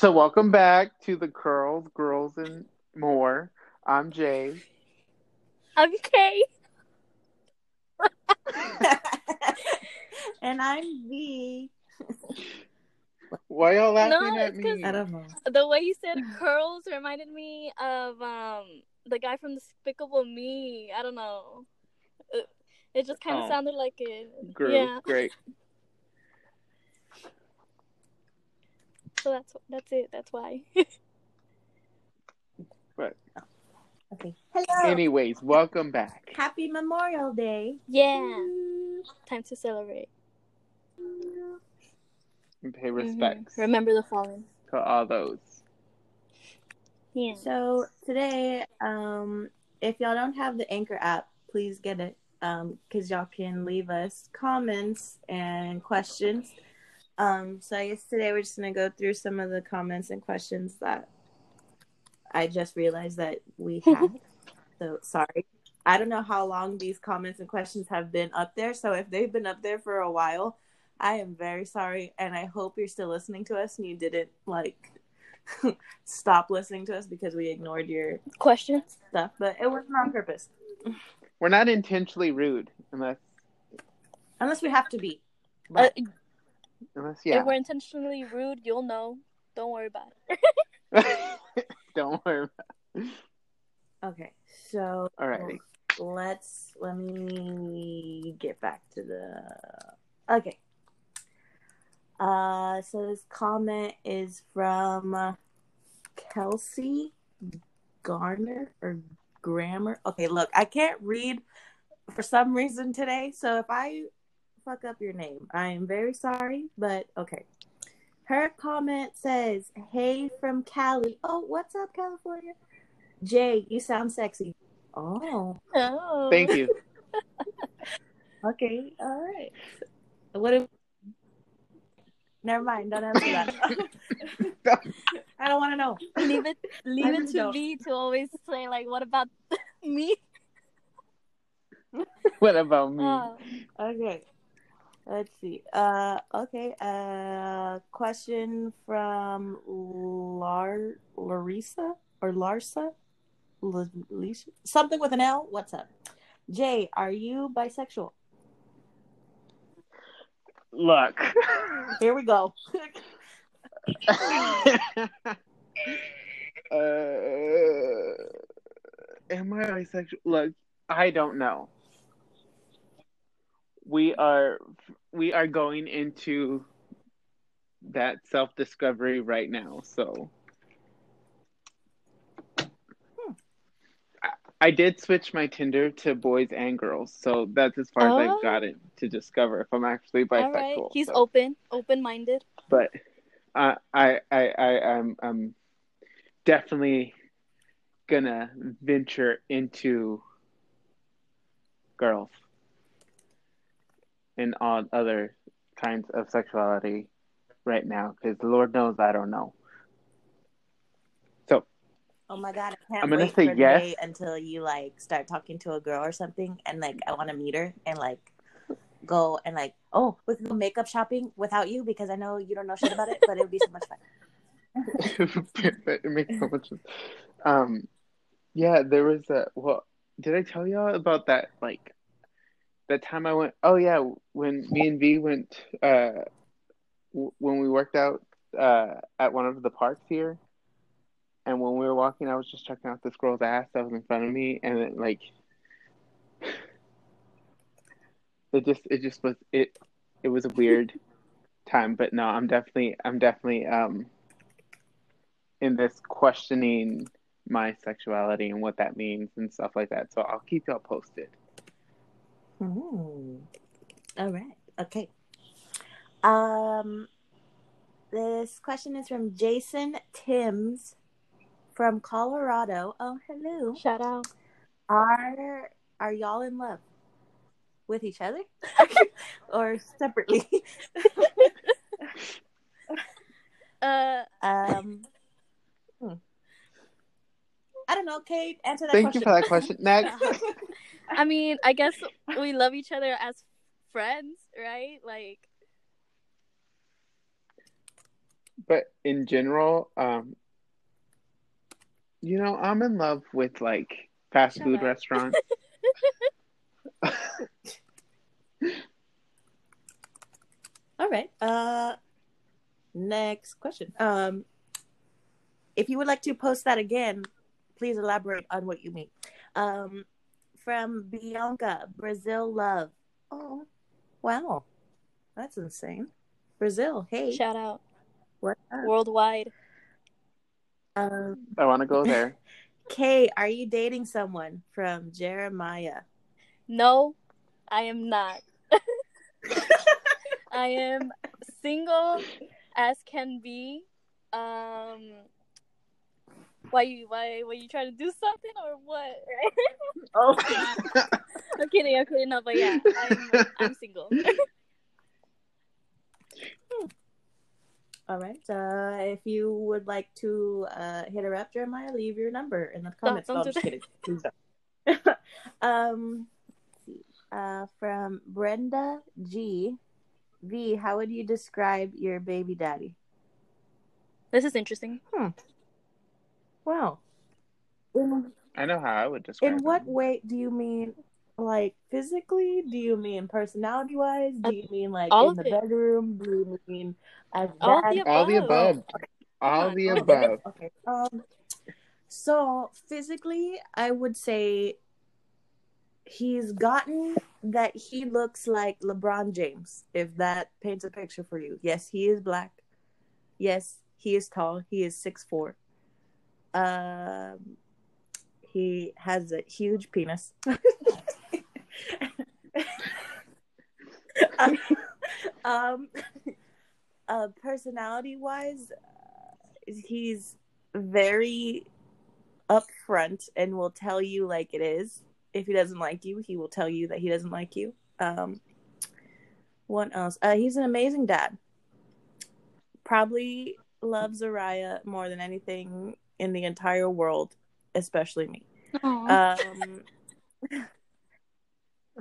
So welcome back to the Curls, Girls, and More. I'm Jay. I'm Kay. and I'm V. Why y'all laughing No, at me? I don't know. The way you said curls reminded me of um the guy from Despicable Me. I don't know. It, it just kind of Oh. sounded like it. Great, Yeah. great. So that's that's it. That's why. But Okay. Hello. anyways, welcome back. Happy Memorial Day. yeah. Time to celebrate. And pay Mhm. respects Remember the fallen. to all those. Yeah. So today, um, if y'all don't have the Anchor app, please get it. Um, because y'all can leave us comments and questions. Um, so I guess today we're just gonna go through some of the comments and questions that I just realized that we had. so sorry. I don't know how long these comments and questions have been up there. So if they've been up there for a while, I am very sorry, and I hope you're still listening to us and you didn't like stop listening to us because we ignored your Questions? stuff. But it wasn't on purpose, We're not intentionally rude, unless, unless we have to be. Uh, But unless yeah. If we're intentionally rude, you'll know. Don't worry about it. Don't worry. okay, so Alrighty. let's let me get back to the okay. Uh, so this comment is from uh, Kelsey Garner or Grammar. Okay, look, I can't read for some reason today, so if I fuck up your name, I am very sorry, but okay. Her comment says, "Hey from Cali. Oh, what's up, California? Jay, you sound sexy. Oh, Oh. Thank you. okay, all right. What if? Never mind. Don't answer that. I don't want to know. leave it leave I it to don't. me to always say like what about me what about me? Oh. Okay. Let's see. Uh, okay. Uh, question from Lar Larissa or Larsa, L- Lisa? something with an L. What's up, Jay? Are you bisexual? Look. Here we go. uh, am I bisexual? Look, I don't know. We are we are going into that self discovery right now. So I, I did switch my Tinder to boys and girls, so that's as far as Oh. I've gotten to discover if I'm actually bisexual. right he's so. open open minded but uh, I I I I'm I'm definitely gonna venture into girls and all other kinds of sexuality right now because the Lord knows I don't know. So Oh my god, I can't I'm gonna wait say yes. until you like start talking to a girl or something and like I want to meet her and like go and like oh we can go makeup shopping without you because I know you don't know shit about it but it would be so much fun. it makes so much sense. Um, yeah, there was a well. Did I tell y'all about that? Like that time I went. Oh yeah, when me and V went. Uh, w- when we worked out uh at one of the parks here, and when we were walking, I was just checking out this girl's ass that was in front of me, and it like. It just it just was it it was a weird time, but no, I'm definitely I'm definitely um in this questioning my sexuality and what that means and stuff like that. So I'll keep y'all posted. Mm. All right. Okay. Um, this question is from Jason Timms from Colorado. Oh, hello. shout out Are are y'all in love with each other or separately? uh um, hmm. I don't know. Kate, answer that Thank you for that question. Next. i mean i guess we love each other as friends right like but in general, um, you know, I'm in love with like fast Shut food up. restaurants. All right. Uh, next question. Um, if you would like to post that again, please elaborate on what you mean. Um, from Bianca, Brazil love. Oh, wow, that's insane. Brazil, hey, Shout out what up? worldwide. Um, I want to go there. Kay, are you dating someone? From Jeremiah. No, I am not. I am single as can be. Um, why you why were you trying to do something or what? Oh, I'm kidding. I'm kidding. No, but yeah, I'm I'm single. all right. Uh, if you would like to uh, hit her up, Jeremiah, leave your number in the comments. don't no, do I'm just that. kidding. Um. Uh, from Brenda G. V. How would you describe your baby daddy? This is interesting. Wow. In I know how I would describe. in what him. way do you mean? Like physically? Do you mean personality wise? Do you mean like all in the it. bedroom? Do you mean as All of dad? the All the above. above. All the all of it. above. Okay. Um. So physically, I would say he's gotten that he looks like LeBron James. If that paints a picture for you, yes, he is black. Yes, he is tall. He is six four. Um, he has a huge penis. um, uh, personality wise, he's very upfront and will tell you like it is. If he doesn't like you, he will tell you that he doesn't like you. Um, what else? Uh, he's an amazing dad. Probably loves Araya more than anything in the entire world, especially me. Aw. Um,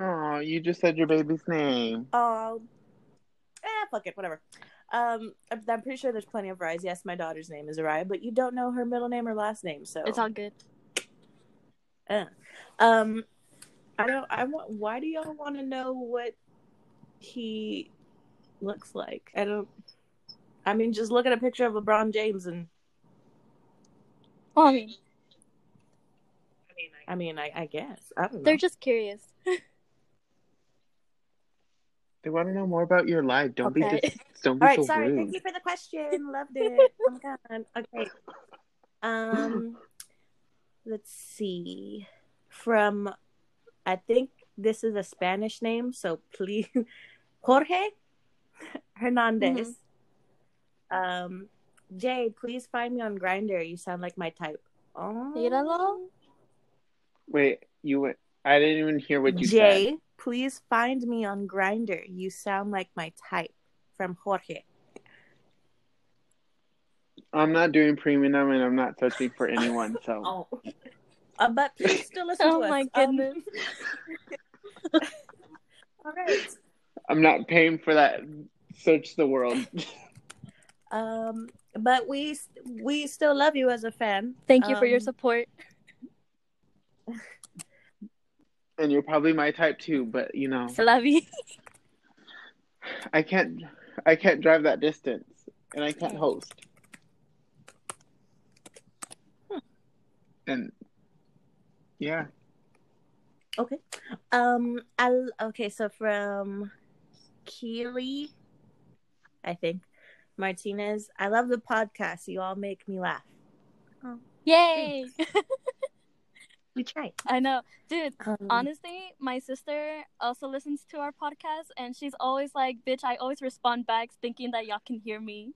Oh, you just said your baby's name. oh, eh, fuck it, whatever. Um, I'm, I'm pretty sure there's plenty of Arayas. Yes, my daughter's name is Araya, but you don't know her middle name or last name, so it's all good. Eh. Um, I don't. I want. Why do y'all want to know what he looks like? I don't. I mean, just look at a picture of LeBron James, and Well, I mean, I mean, I, I guess I don't know. they're just curious. They want to know more about your life. Don't be Okay. dis- don't be All right, so sorry. rude. Thank you for the question. Loved it. Oh my god. Okay. Um, let's see. From, I think this is a Spanish name, so please, Jorge Hernandez. Um, Jay, please find me on Grindr. You sound like my type. Oh, Míralo. Wait, you went. I didn't even hear what you Jay, said. Jay, please find me on Grindr. You sound like my type. From Jorge. I'm not doing premium and I'm not searching for anyone. So Oh. Uh, but please still listen Oh to us. my Um, goodness. all right. I'm not paying for that. Search the world. Um, but we we still love you as a fan. Thank you for your Um, support. and you're probably my type too. But you know, Slavi. I can't. I can't drive that distance, and I can't host. And yeah, Okay. Um. I'll, okay. So from Keely, I think Martinez. I love the podcast. You all make me laugh. Yay! We try. I know. Dude, Um, honestly, my sister also listens to our podcast and she's always like, bitch, I always respond back thinking that y'all can hear me.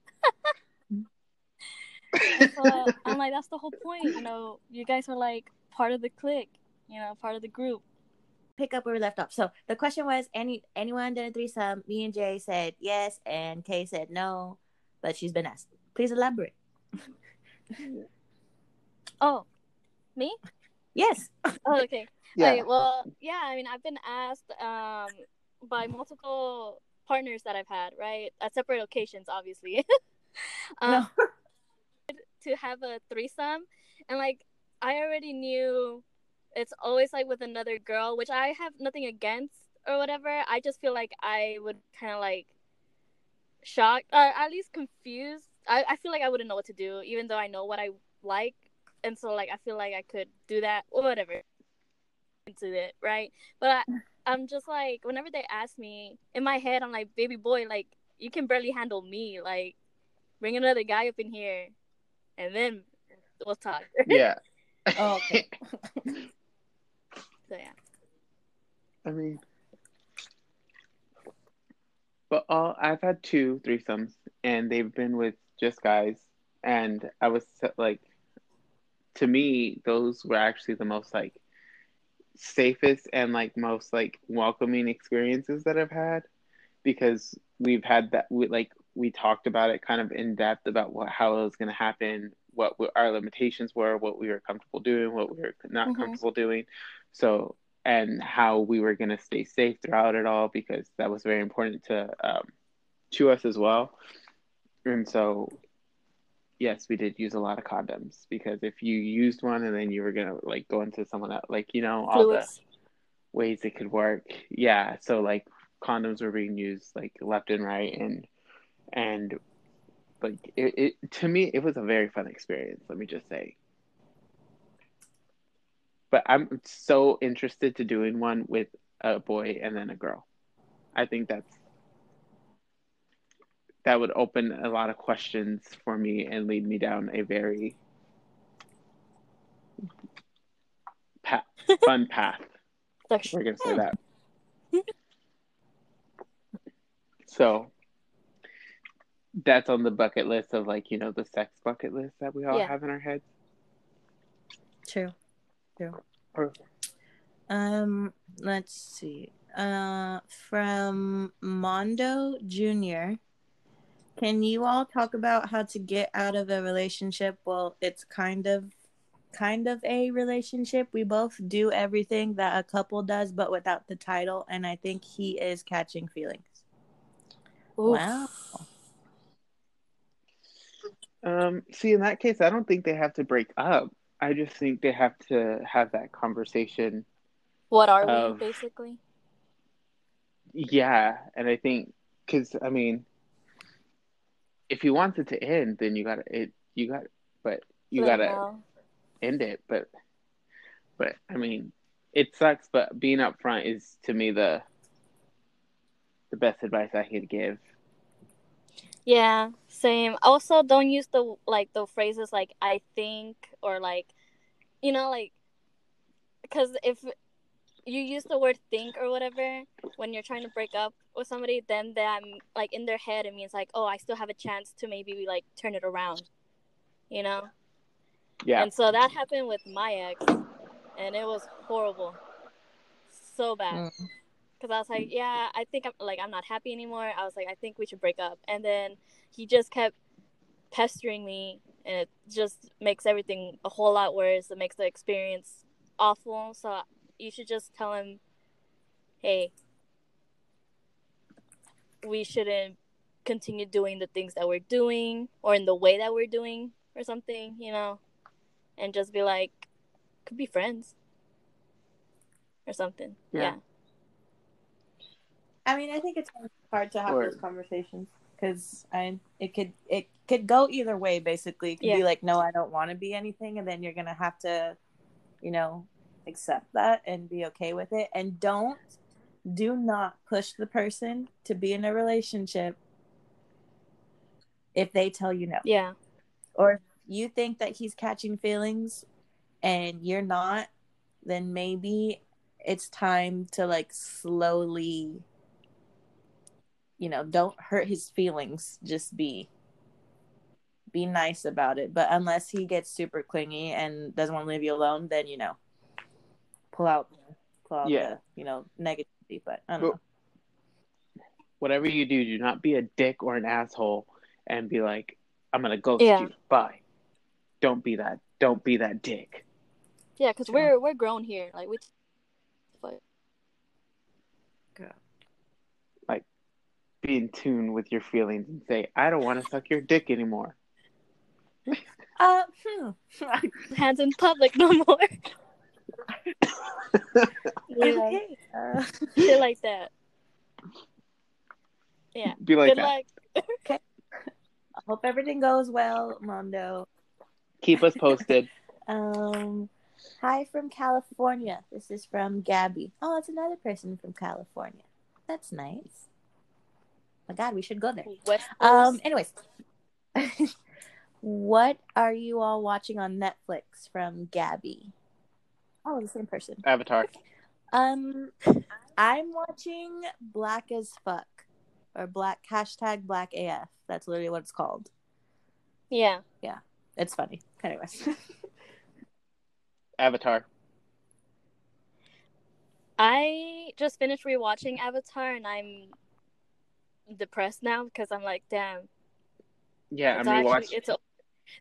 And so I'm like, that's the whole point. You know, you guys are like part of the clique, you know, part of the group. pick up where we left off. So the question was, any anyone did a threesome? Me and Jay said yes, and Kay said no, but she's been asked. Please elaborate. Oh, me? Yes. Oh, okay. Okay, well, yeah, I mean, I've been asked um, by multiple partners that I've had, right? At separate occasions, obviously. um, No. to have a threesome, and like I already knew it's always like with another girl, which I have nothing against or whatever. I just feel like I would kind of like shocked or at least confused. I, I feel like I wouldn't know what to do, even though I know what I like, and so like I feel like I could do that or whatever into it, right? But I, I'm just like whenever they ask me in my head, I'm like, baby boy, like you can barely handle me, like bring another guy up in here, and then we'll talk. Yeah. Oh, okay. so yeah. I mean, but all I've had two threesomes, and they've been with just guys, and I was like, to me, those were actually the most like safest and like most like welcoming experiences that I've had, because we've had that we like we talked about it kind of in depth about what how it was going to happen, what our limitations were, what we were comfortable doing, what we were not Mhm. comfortable doing. So and how we were going to stay safe throughout it all because that was very important to um, to us as well. And so, yes, we did use a lot of condoms because if you used one and then you were gonna like go into someone else, like you know all the ways it could work. Yeah, so like condoms were being used like left and right, and and like it, it to me it was a very fun experience. Let me just say. But I'm so interested to doing one with a boy and then a girl. I think that's that would open a lot of questions for me and lead me down a very pa- fun path. We're gonna say that. So that's on the bucket list of like you know the sex bucket list that we all Yeah. have in our heads. True. True. Or- Um, let's see. Uh, from Mondo Jr. Can you all talk about how to get out of a relationship? Well, it's kind of kind of a relationship. We both do everything that a couple does, but without the title, and I think he is catching feelings. oof. Wow. Um, see, in that case, I don't think they have to break up. I just think they have to have that conversation. What are Of- we basically? Yeah, and I think because I mean, if you want it to end, then you got to it. You got, but you gotta end it. But, but I mean, it sucks. But being upfront is to me the the best advice I could give. Yeah, same. Also, don't use the like the phrases like "I think" or like, you know, like, because if you use the word "think" or whatever when you're trying to break up with somebody, then that like in their head it means like, oh, I still have a chance to maybe like turn it around, you know. Yeah, And so that happened with my ex, and it was horrible, so bad. Mm. Cause I was like, yeah, I think I'm like I'm not happy anymore. I was like, I think we should break up. And then he just kept pestering me, and it just makes everything a whole lot worse. It makes the experience awful. So you should just tell him, hey, we shouldn't continue doing the things that we're doing or in the way that we're doing or something, you know, and just be like, could be friends or something. Yeah. yeah. I mean, I think it's hard to have Or- those conversations because I it could it could go either way. Basically, it could be like, no, I don't want to be anything, and then you're gonna have to, you know, accept that and be okay with it, and don't do not push the person to be in a relationship if they tell you no, Yeah. or if you think that he's catching feelings and you're not, then maybe it's time to like slowly you know don't hurt his feelings just be be nice about it but unless he gets super clingy and doesn't want to leave you alone then you know pull out pull out Yeah. the you know negativity but i don't Well- know whatever you do, do not be a dick or an asshole and be like, "I'm gonna ghost Yeah. you." Bye. Don't be that. Don't be that dick. Yeah, because we're we're grown here. Like we. But be in tune with your feelings and say, I don't want to suck your dick anymore. Uh, hmm. Hands in public no more. yeah, okay. Uh, shit like that. Yeah. Be like Good that. luck. I hope everything goes well, Mondo. Keep us posted. Um, hi from California. This is from Gabby. Oh, it's another person from California. That's nice. My God, we should go there. West Um, anyways, what are you all watching on Netflix from Gabby? Oh, the same person. Avatar. Um, I'm watching Black as Fuck or Black hashtag Black AF. That's literally what it's called. Yeah. Yeah. It's funny. Anyways, Avatar. I just finished rewatching Avatar and I'm depressed now because I'm like, damn. Yeah, I'm actually rewatching. it's o-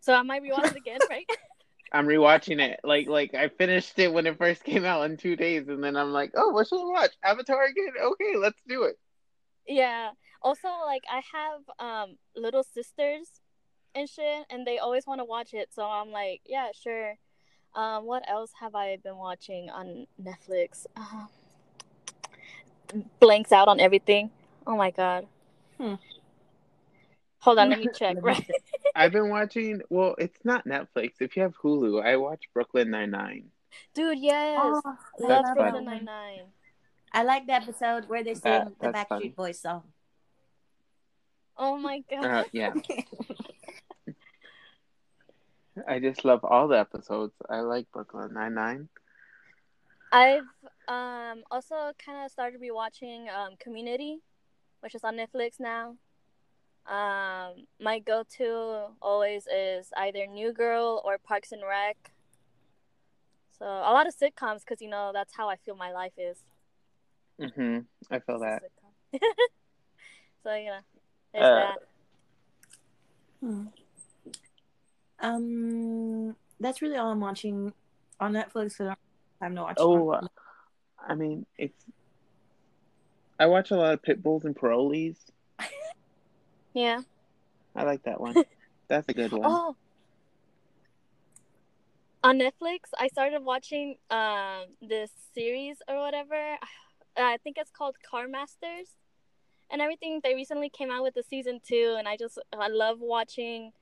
so I might rewatch it again, right? I'm rewatching it. Like, like I finished it when it first came out in two days, and then I'm like, oh, what should I watch? Avatar again? Okay, let's do it. yeah. Also, like I have um little sisters and shit, and they always want to watch it. So I'm like, yeah, sure. Um, what else have I been watching on Netflix? Um, blanks out on everything. Oh my god. Hmm. Hold on, let me check. Right. I've been watching. Well, it's not Netflix. If you have Hulu, I watch Brooklyn Nine Nine. Dude, yes. Oh, I Love Brooklyn Nine. Nine. I like the episode where they sing That- the Backstreet funny. Boys song. Oh my god. Uh, yeah, I just love all the episodes. I like Brooklyn Nine Nine. I've um also kind of started rewatching um Community, which is on Netflix now. Um, my go-to always is either New Girl or Parks and Rec. So a lot of sitcoms because you know that's how I feel my life is. hmm I feel It's that. sitcom. so yeah, there's Uh, that. Hmm. Um, that's really all I'm watching on Netflix. I don't have time to watch. Oh, uh, I mean, it's. I watch a lot of pit bulls and parolees. Yeah. I like that one. That's a good one. Oh. On Netflix, I started watching um this series or whatever. I think it's called Car Masters, and everything. They recently came out with the season two, and I just I love watching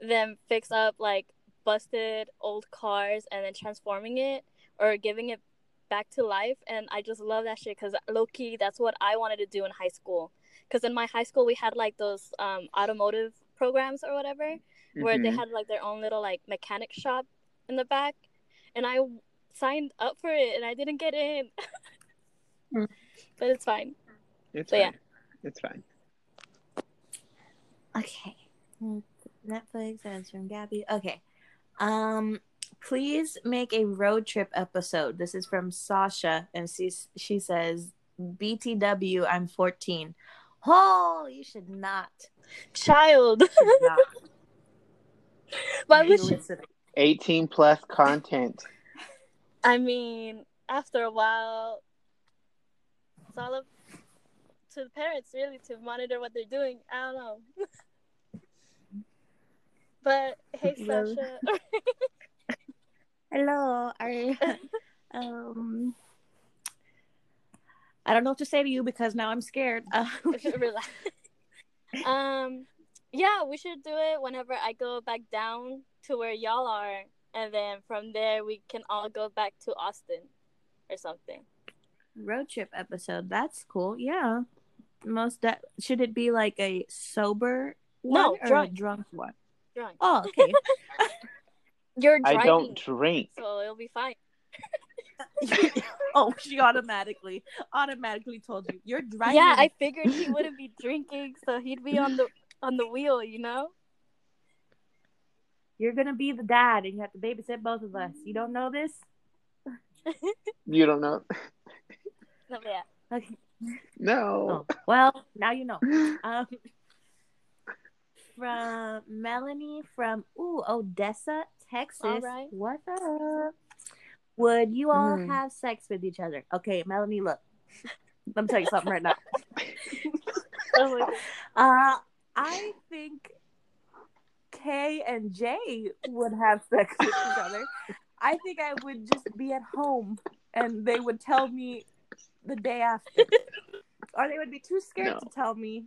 them fix up like busted old cars and then transforming it or giving it back to life. And I just love that shit because low key, that's what I wanted to do in high school. Because in my high school, we had like those um automotive programs or whatever where they Mhm. had like their own little like mechanic shop in the back and i signed up for it and i didn't get in Hmm. but it's fine It's so, yeah. fine. It's fine. Okay. Netflix and from Gabby. Okay. Um please make a road trip episode. This is from Sasha and she she says BTW I'm 14. Oh, you should not. child Should not why would you 18 plus content. i mean after a while it's all up to the parents really to monitor what they're doing i don't know but hey sasha Hello. Are um I don't know what to say to you because now I'm scared. Uh, Relax. um, yeah, we should do it whenever I go back down to where y'all are, and then from there we can all go back to Austin or something. road trip episode. That's cool. Yeah. Most that should it be like a sober one No, or drunk. a drunk one? Drunk. Oh, okay. You're driving, I driving, don't drink. so it'll be fine. oh, she automatically automatically told you you're driving. Yeah, I figured he wouldn't be drinking, so he'd be on the on the wheel, you know. You're gonna be the dad, and you have to babysit both of us. You don't know this? You don't know? So, yeah. Okay. No. Oh, well, now you know. Um, from Melanie from ooh Odessa, Texas. All right. What's up? Would you all Mm. have sex with each other? Okay, Melanie, look. Let me tell you something right now. Oh Uh, I think Kay and Jay would have sex with each other. I think I would just be at home and they would tell me the day after. or they would be too scared No. to tell me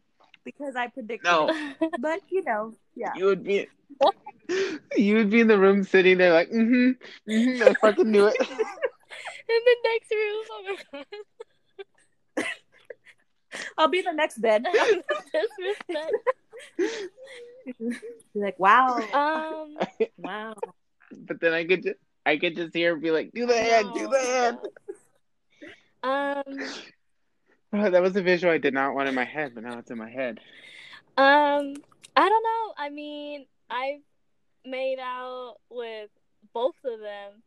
because I predicted No. it. But, you know, yeah. You would be you would be in the room sitting there like, mm-hmm, mm-hmm, I fucking knew it. in the next room. Oh my god. I'll be in the next bed. Be like, wow. Um. Wow. but then I could just I could just hear her be like, do the hand, do the hand. Um. Oh, that was a visual I did not want in my head, but now it's in my head. Um. I don't know. I mean, I've made out with both of them,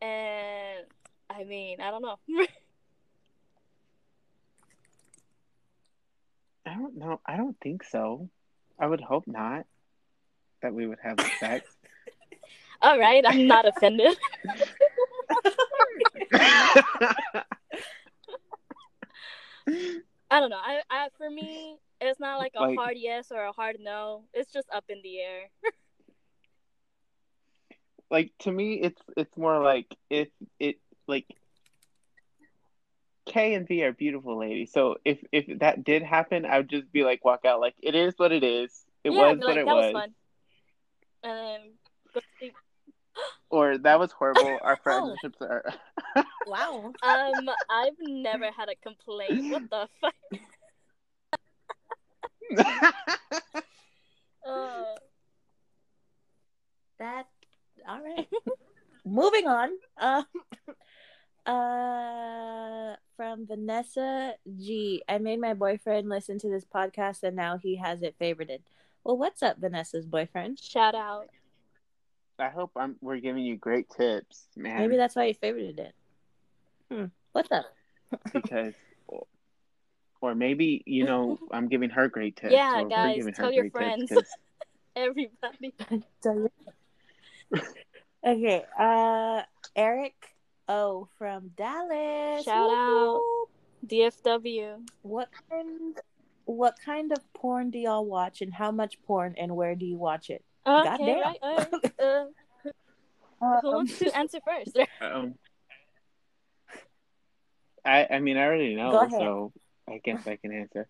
and I mean, I don't know. I don't know. I don't think so. I would hope not that we would have sex. All right, I'm not offended. I don't know. I, I for me, it's not like a Like- hard yes or a hard no. It's just up in the air. like to me, it's it's more like if it like K and V are beautiful ladies. So if if that did happen, I would just be like walk out like it is what it is. It yeah, was be what it that was. was fun. And then go to sleep. Or that was horrible. Our friendships are Wow. Um, I've never had a complaint. What the fuck? Uh, That all right. Moving on. Um, uh, from Vanessa G. I made my boyfriend listen to this podcast, and now he has it favorited. Well, what's up, Vanessa's boyfriend? shout out. I hope I'm we're giving you great tips, man. Maybe that's why you favorited it. Hmm. What's up? because or maybe you know I'm giving her great tips. Yeah, guys, tell your great tips friends. 'cause- Everybody. Okay. Uh, Eric O from Dallas. Shout Whoop, out. DFW. What kind? What kind of porn do y'all watch, and how much porn, and where do you watch it? Okay, Goddamn. right. Uh, uh, who Um, wants to answer first? um, I I mean I already know, so I guess I can answer.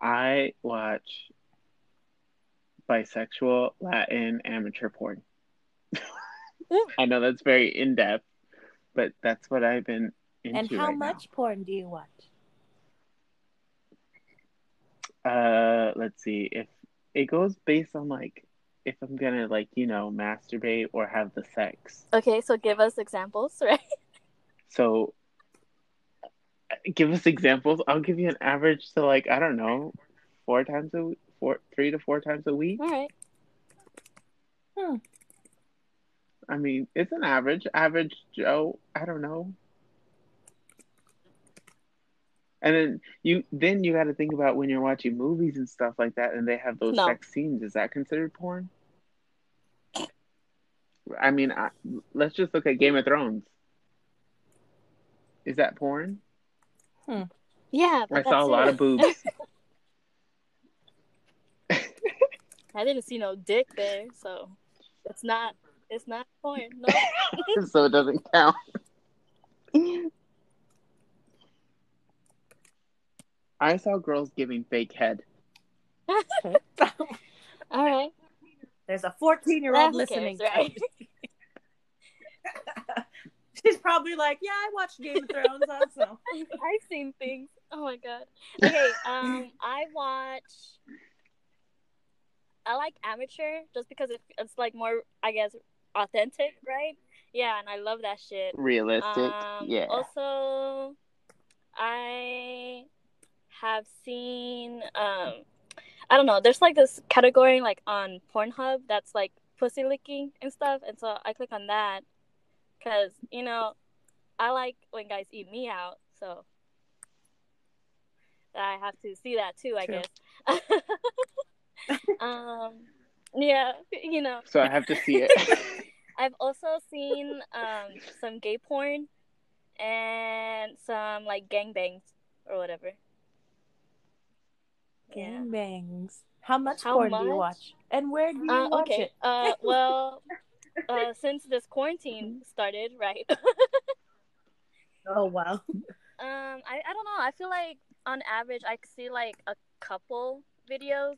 I watch bisexual Latin amateur porn. I know that's very in depth, but that's what I've been into and how right now. much porn do you watch? Uh, let's see. If it goes based on like if I'm gonna like you know masturbate or have the sex. okay, so give us examples, right? So, uh, give us examples. I'll give you an average to like I don't know, four times a week, four, three to four times a week. All right. Hmm. I mean, it's an average. Average Joe. I don't know. And then you then you got to think about when you're watching movies and stuff like that, and they have those No. sex scenes. Is that considered porn? I mean, I, let's just look at Game of Thrones. Is that porn? Hmm. Yeah. but I saw a lot it. of boobs. I didn't see no dick there, so it's not. It's not porn. No. so it doesn't count. I saw girls giving fake head. All right. There's a 14 year old listening. cares, right? She's probably like, "Yeah, I watched Game of Thrones also." I've seen things. Oh my god. Okay, um, I watch. I like amateur just because it, it's like more, I guess, authentic, right? Yeah, and I love that shit. Realistic. Um, yeah. Also, I have seen. Um, I don't know. There's like this category like on Pornhub that's like pussy licking and stuff, and so I click on that because you know I like when guys eat me out, so I have to see that too. I True. guess. um, yeah, you know. so I have to see it. I've also seen um some gay porn and some like gangbangs or whatever. Yeah. Gangbangs. How much How porn do you watch? And where do you Uh, watch okay. it? Uh, well, uh, since this quarantine started, right? Oh wow. Um, I, I don't know. I feel like on average, I see like a couple videos,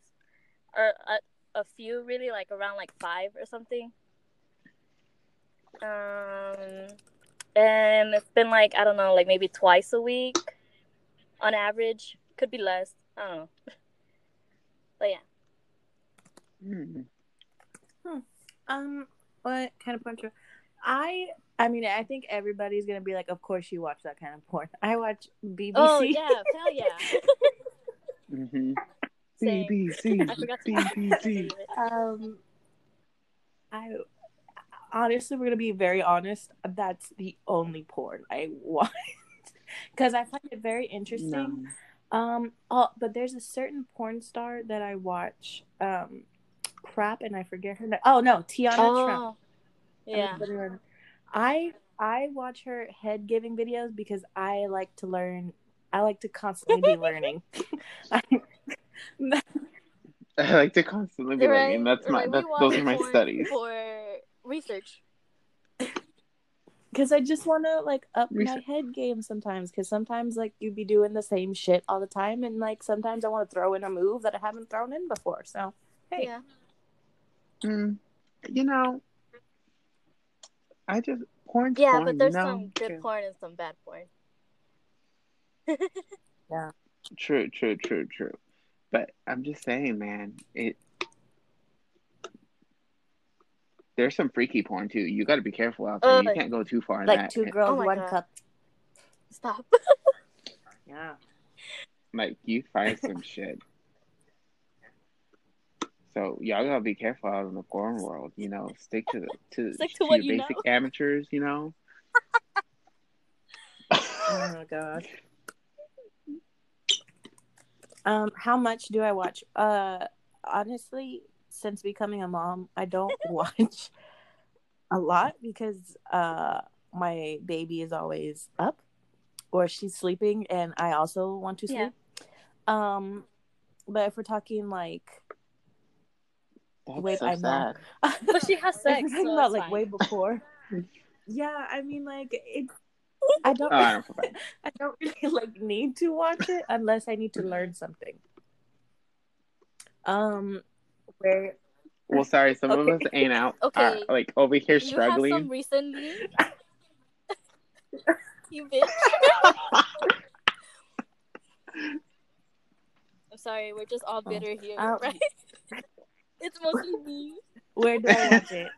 or a, a few really, like around like five or something. Um, and it's been like I don't know, like maybe twice a week, on average. Could be less. I don't know. But yeah. Mm. Um, what kind of porn show? I I mean, I think everybody's gonna be like, of course you watch that kind of porn. I watch BBC. Oh yeah, hell yeah. Mm-hmm. Same. BBC. I forgot to. I forgot to BBC. Um, I honestly, we're gonna be very honest. That's the only porn I watch because I find it very interesting. No. Um, oh, but there's a certain porn star that I watch. Um, crap, and I forget her name. Oh no, Tiana Trump. Oh, yeah. I I watch her head giving videos because I like to learn. I like to constantly be learning. I like to constantly be Right? learning. That's my Like, we that's those are my porn studies. for research. Because I just want to like up my head game sometimes. Because sometimes like you be doing the same shit all the time, and like sometimes I want to throw in a move that I haven't thrown in before. So hey, Yeah. Mm, you know, I just porn. Yeah, porn, but there's you know? some good True. porn and some bad porn. Yeah. True, true, true, true. But I'm just saying, man, it. There's some freaky porn too. You got to be careful out there. Oh, you like- can't go too far in like that. two girls, Oh my one God. cup. Stop. Yeah. Like you find some shit. So y'all gotta be careful out in the porn world. You know, stick to the to, Stick to what your you basic know. amateurs. You know. Oh my god. Um, how much do I watch? Uh, honestly, since becoming a mom, I don't watch a lot because uh my baby is always up or she's sleeping, and I also want to Yeah. sleep. Um, but if we're talking like, That's Wait, so I know. sad. But she has sex. so about like fine. way before. yeah, I mean, like it. I don't. Oh, I don't. I don't really like need to watch it unless I need to learn something. Um, where Well, sorry, some of us ain't out. Okay. Are, like over here You have some struggling. recently. you bitch. I'm sorry, we're just all bitter here, Um, right? it's mostly me. where do I watch it?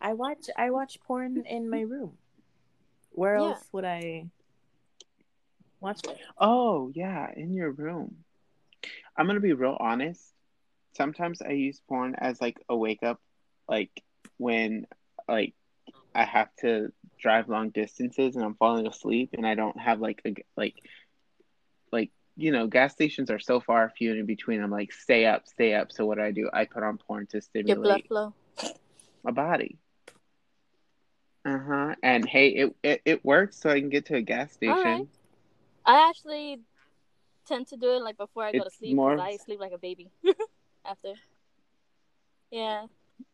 I watch I watch porn in my room. Where Yeah. else would I watch it? Oh yeah, in your room. I'm gonna be real honest. Sometimes I use porn as like a wake up, like when like I have to drive long distances and I'm falling asleep and I don't have like a like like you know gas stations are so far few and in between. I'm like stay up, stay up. So what do I do? I put on porn to stimulate Your blood flow. my body. Uh huh. And hey, it, it it works, so I can get to a gas station. I actually tend to do it like before I go to sleep more- I sleep like a baby after. Yeah,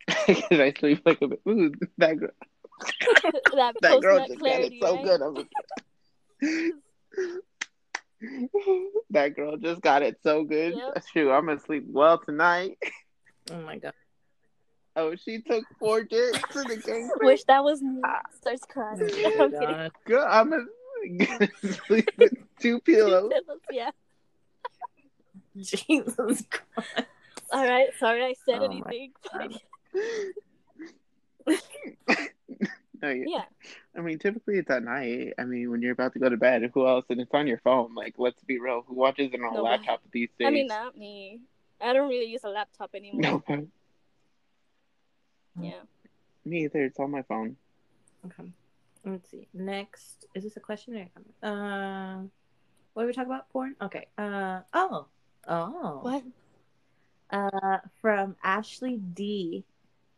Because I sleep like a bit. Ooh, that girl. that, that girl just clarity, got it so right? good. I'm that girl just got it so good. Yep. Shoot, I'm gonna sleep well tonight. Oh my god. Oh, she took four dicks to the gang. Wish that was me. Ah. Starts crying. Oh I'm kidding. god. Girl, I'm gonna sleep with two pillows. yeah. Jesus Christ. All right. Sorry, I said Oh anything. No, yeah. yeah. I mean, typically it's at night. I mean, when you're about to go to bed, who else? And it's on your phone. Like, let's be real. Who watches it on a Nobody. laptop these days? I mean, not me. I don't really use a laptop anymore. no, Yeah. me either. It's on my phone. Okay. Let's see. Next, is this a question or a comment? Uh, what did we talk about? Porn. Okay. Uh oh. Oh. What? Uh, from Ashley D.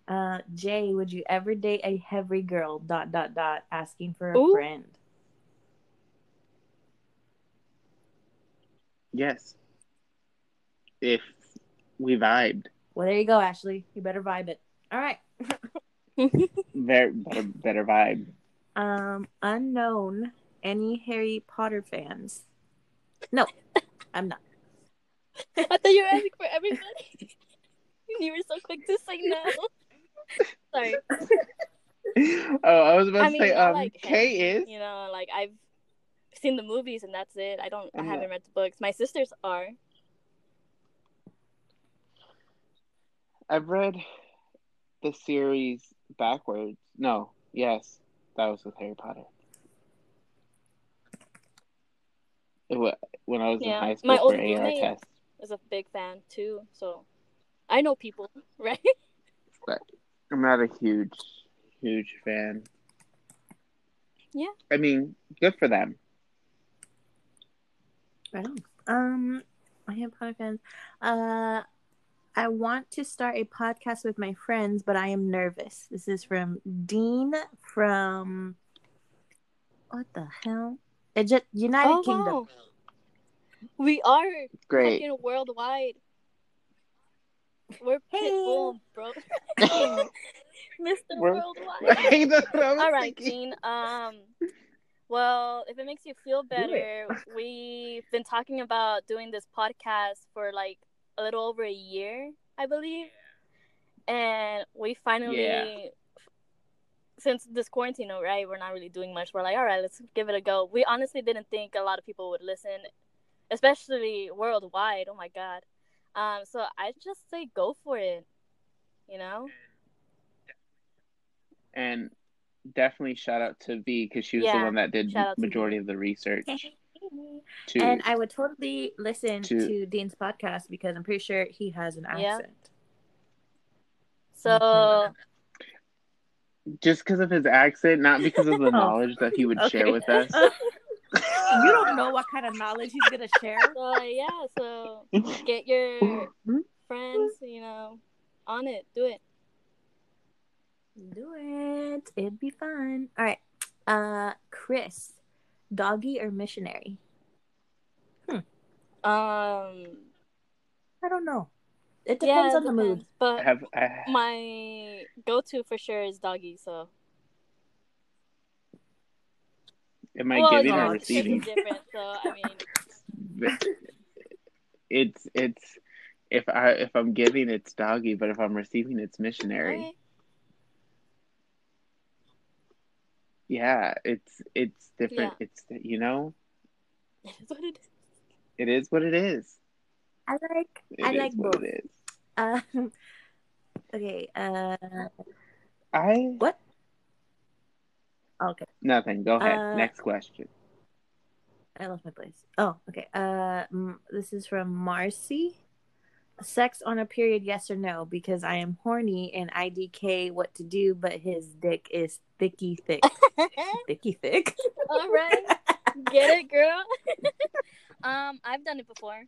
Uh, Jay, would you ever date a heavy girl? Dot dot dot. Asking for a Ooh. friend. Yes. if we vibed. Well, there you go, Ashley. You better vibe it. All right. Very better, better vibe. Um, unknown. Any Harry Potter fans? No, I'm not. I thought you were asking for everybody. you were so quick to say no. Sorry. Oh, I was about I to mean, say, um, like Kay is. You know, like I've seen the movies and that's it. I don't. I I'm haven't not- read the books. My sisters are. I've read the series backwards. No, yes, that was with Harry Potter. It when I was Yeah, in high school my for AR roommate- test. Was a big fan too, so I know people, right? But I'm not a huge, huge fan. Yeah. I mean, good for them. Right on. Um, I am Potter fans. Uh, I want to start a podcast with my friends, but I am nervous. This is from Dean from what the hell? It United oh Kingdom. wow, we are Great. fucking worldwide. We're Hey. pitbull, bro. Mr. We're- Worldwide. That's what I All right, thinking. Jean. Um, well, if it makes you feel better, we've been talking about doing this podcast for like a little over a year, I believe, and we finally, Yeah. since this quarantine, right, we're not really doing much. We're like, all right, let's give it a go. We honestly didn't think a lot of people would listen, especially worldwide. Oh my god. Um, so I just say go for it. You know. And definitely shout out to V because she was the one that did shout out to majority of the research. To And I would totally listen to- to, Dean's podcast because I'm pretty sure he has an Yeah. accent. So. Mhm. just because of his accent, not because of the knowledge that he would share with us. you don't know what kind of knowledge he's gonna share. So yeah, so get your friends, you know, on it. Do it. Do it. It'd be fun. All right. Uh, Chris, doggy or missionary? Um, I don't know. It yeah, depends it on the mood. depends. But I have I, my go-to for sure is doggy. So am I well, giving no, or it's receiving? different. So I mean, It's it's if I if I'm giving it's doggy, but if I'm receiving it's missionary. okay. Yeah, it's it's different. It's you know, It is what it is. it is what it is. I like. It I is like what both. it is. Um. Okay. Uh. I What? Okay. nothing. Go ahead. Uh, Next question. I lost my place. Oh, okay. Uh, m- this is from Marcy. Sex on a period, yes or no? Because I am horny and IDK what to do, but his dick is thicky thick. thicky thick. All right, get it, girl. um, I've done it before.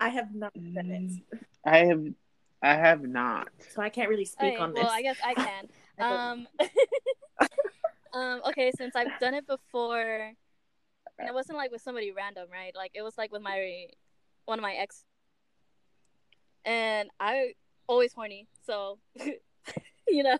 I have not done it, I have I have not. so I can't really speak Okay, on this. well, I guess I can. Um, um, okay, since I've done it before, and it wasn't like with somebody random, right? Like it was like with my one of my ex, and I always horny, so you know,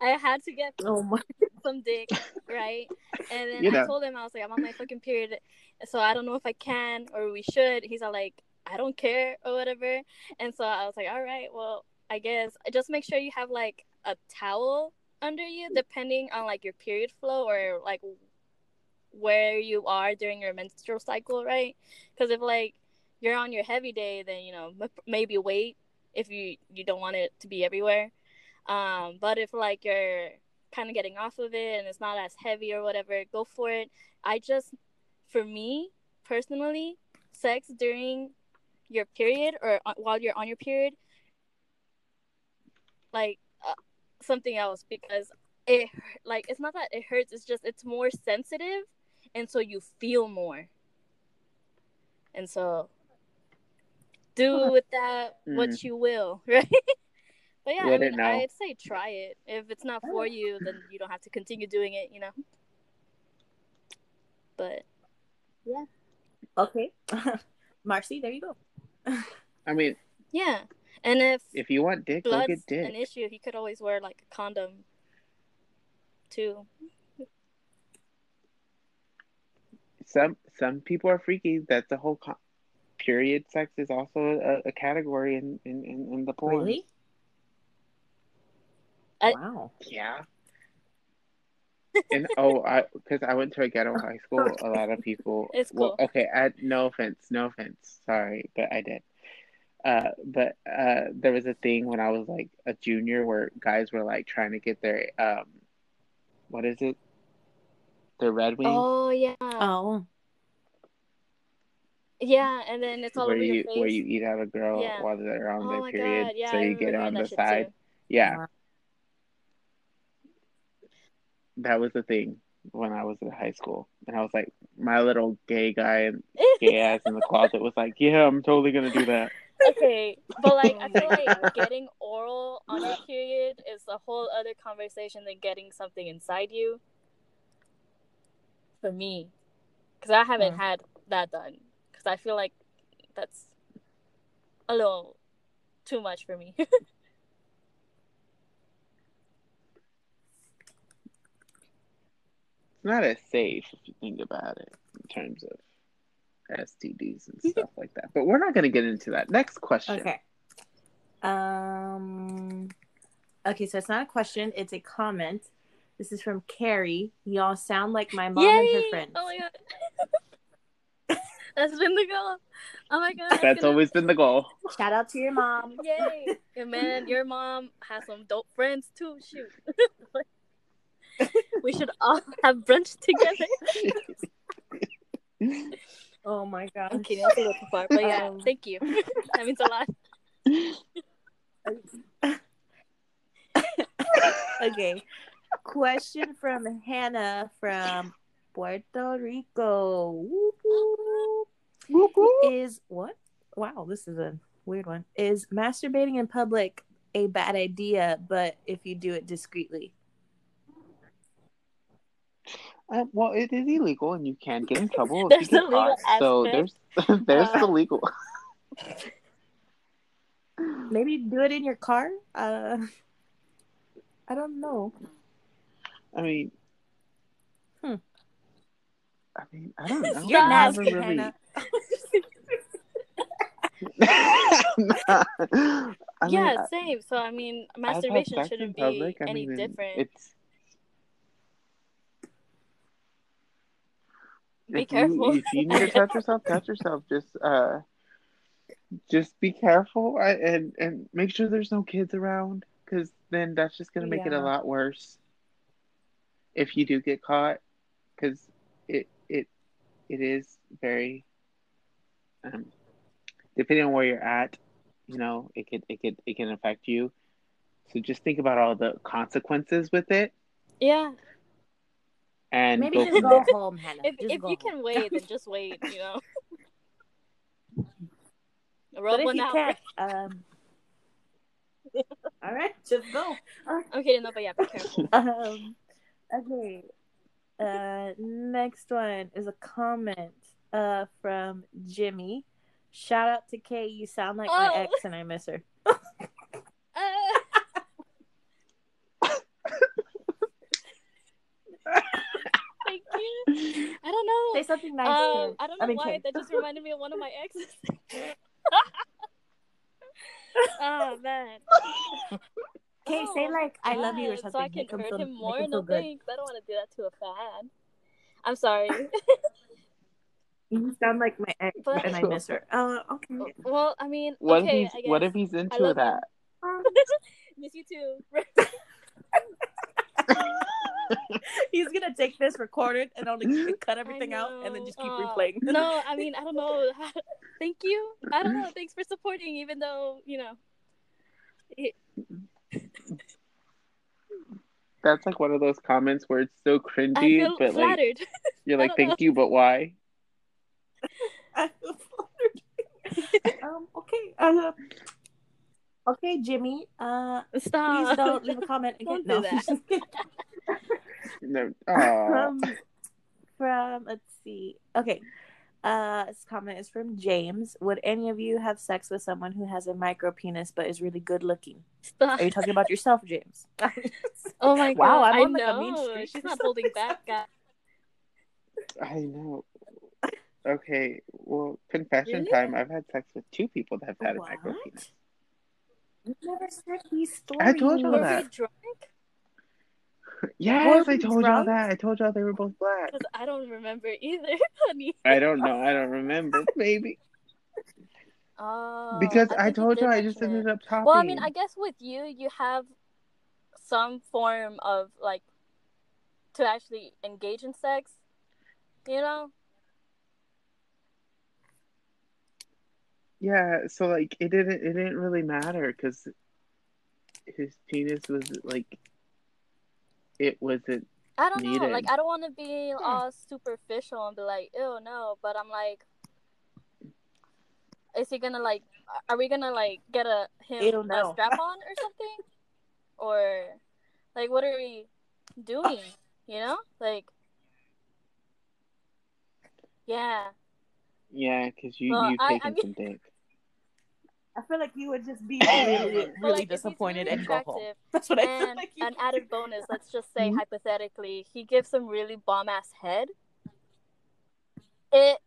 I had to get oh my. some dick, right? And then You I told him I was like, I'm on my fucking period, so I don't know if I can or we should. He's all like, I don't care or whatever. And so I was like, all right, well, I guess just make sure you have like a towel under you, depending on like your period flow or like where you are during your menstrual cycle, right? Because if like you're on your heavy day, then you know m- maybe wait if you you don't want it to be everywhere. Um, but if like you're kind of getting off of it and it's not as heavy or whatever, go for it. I just, for me personally, sex during your period or while you're on your period, like uh, something else because it like it's not that it hurts. It's just it's more sensitive, and so you feel more. And so, do Huh. with that Mm. what you will, right? But yeah, I Wouldn't mean. I'd say try it. If it's not for you, then you don't have to continue doing it, you know. But yeah Okay. Marcy, there you go. I mean, Yeah, and if if you want dick, go get dick. an issue, he could always wear like a condom too. Some some people are freaky. That's a whole co- period. Sex is also a, a category in in in, in the porn. Really? I- wow. Yeah. And oh, I because I went to a ghetto high school. A lot of people. It's Well, cool. okay. I, no offense. No offense. Sorry, but I did. Uh, but uh, there was a thing when I was like a junior where guys were like trying to get their um, what is it? Their Red Wings. Oh yeah, Oh. yeah, and then it's all where over you your face. where you eat out a girl Yeah. while they're on oh their period, god, yeah, so I you get remember on the side. too. Yeah, that was the thing when I was in high school, and I was like, my little gay guy and gay ass in the closet was like, yeah, I'm totally gonna do that. okay, but like I feel like getting oral on a period is a whole other conversation than getting something inside you. For me, because I haven't had that done, because I feel like that's a little too much for me. not as safe if you think about it in terms of STDs and stuff like that. But we're not gonna get into that. Next question. Okay. Um. Okay, so it's not a question; it's a comment. This is from Carrie. Y'all sound like my mom and her friends. Oh my god, that's been the goal. Oh my god, That's gonna- always been the goal. Shout out to your mom. Yay! And man, your mom has some dope friends too. Shoot. we should all have brunch together. Oh my god. I'm kidding, that's a little too far. But yeah, Um, thank you. that means a lot. Okay. Question from Hannah from Puerto Rico. Whoop, whoop. Is what? Wow, this is a weird one. Is masturbating in public a bad idea, but if you do it discreetly? Uh, well, it is illegal, and you can get in trouble if There's you get a legal caught. So there's there's Uh, the legal. Maybe do it in your car? Uh I don't know. I mean, Hmm. I mean, I don't know. You're Stop. I really. Hannah. I yeah, mean, I- same. So I mean, masturbation shouldn't in public. be any mean, different. It's Be if careful. You, if you need to touch yourself, touch yourself. Just uh, just be careful I- and and make sure there's no kids around, because then that's just gonna make it a lot worse. If you do get caught, because it it it is very um, depending on where you're at, you know, it could it could it can affect you. So just think about all the consequences with it, yeah. And Maybe go just go there. home, Hannah. If if you home. can wait, then just wait. You know. But Rub if one you out. can't, um all right, just go. I'm no, but yeah, be careful. Um, okay. Uh, next one is a comment uh from Jimmy. Shout out to Kay. You sound like my Oh. ex, and I miss her. Uh, Thank you. I don't know. Say something nice. Um, I don't know mean, why Kay. that just reminded me of one of my exes. oh man. Kay, say Oh, like "I love you" or something. So I can Make him hurt him more. him No feel good. thanks. I don't want to do that to a fan. I'm sorry. You sound like my ex, But- and I miss her. Uh, okay. well, I mean, What okay. if I he's guess. what if he's into that? Miss you too. He's gonna take this recorded and only cut everything out, and then just keep Uh, replaying. no, I mean, I don't know. Thank you. I don't know. Thanks for supporting, even though you know. it- That's like one of those comments where it's so I cringy, feel but like flattered. you're like, thank know. you, but why? I feel flattered. um. Okay. Uh, okay, Jimmy. Uh, Stop. please don't leave a comment again. Don't do no. that. No. Aw. um, from let's see. Okay. Uh, this comment is from James. Would any of you have sex with someone who has a micro penis but is really good looking? Stop. Are you talking about yourself, James? Oh my Wow, god! I'm I on, like, a mean know. streak She's not holding back, guys. I know. Okay, well, confession Really? time. I've had sex with two people that have had a micro penis. You've never said these stories. I told you Were that. we drunk? Yes, we I told y'all that. I told y'all they were both black. Because I don't remember either, honey. I don't know. I don't remember. Maybe Oh, because I, think told did you I just mention it. ended up talking. Well, I mean, I guess with you, you have some form of like to actually engage in sex. You know? Yeah, so like it didn't it didn't really matter because his penis was like it wasn't I don't know. Like, I don't want to be all superficial and be like, "Ew, no," but I'm like, is he gonna like? Are we gonna like get a him Ew, a strap on or something? or like, what are we doing? You know, like, yeah. yeah because you Well, you I- I taken mean- some dick. I feel like you would just be really, really like, disappointed really and go home. That's what I feel And like you an added bonus, let's just say Mhm. hypothetically, he gives some really bomb ass head. It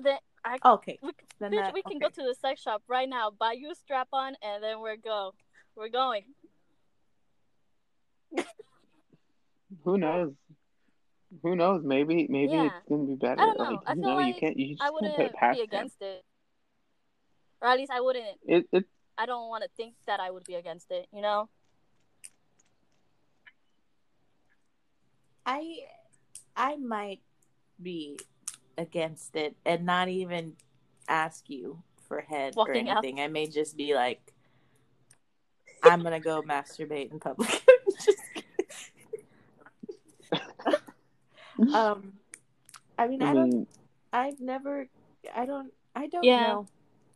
then I Okay. we, Then bitch, that, we can okay. go to the sex shop right now, buy you a strap on, and then we're go. We're going. Who knows? Who knows? Maybe maybe Yeah. it's gonna be better. I don't know. Like, I you feel know, you can't you just I can't wouldn't put it past be him. against it, or at least I wouldn't. It it I don't want to think that I would be against it. You know? I I might be against it and not even ask you for head Walking or out. anything. I may just be like, I'm gonna go masturbate in public. Just kidding. um, I mean, I I don't. mean I've never. I don't. I don't Yeah. know.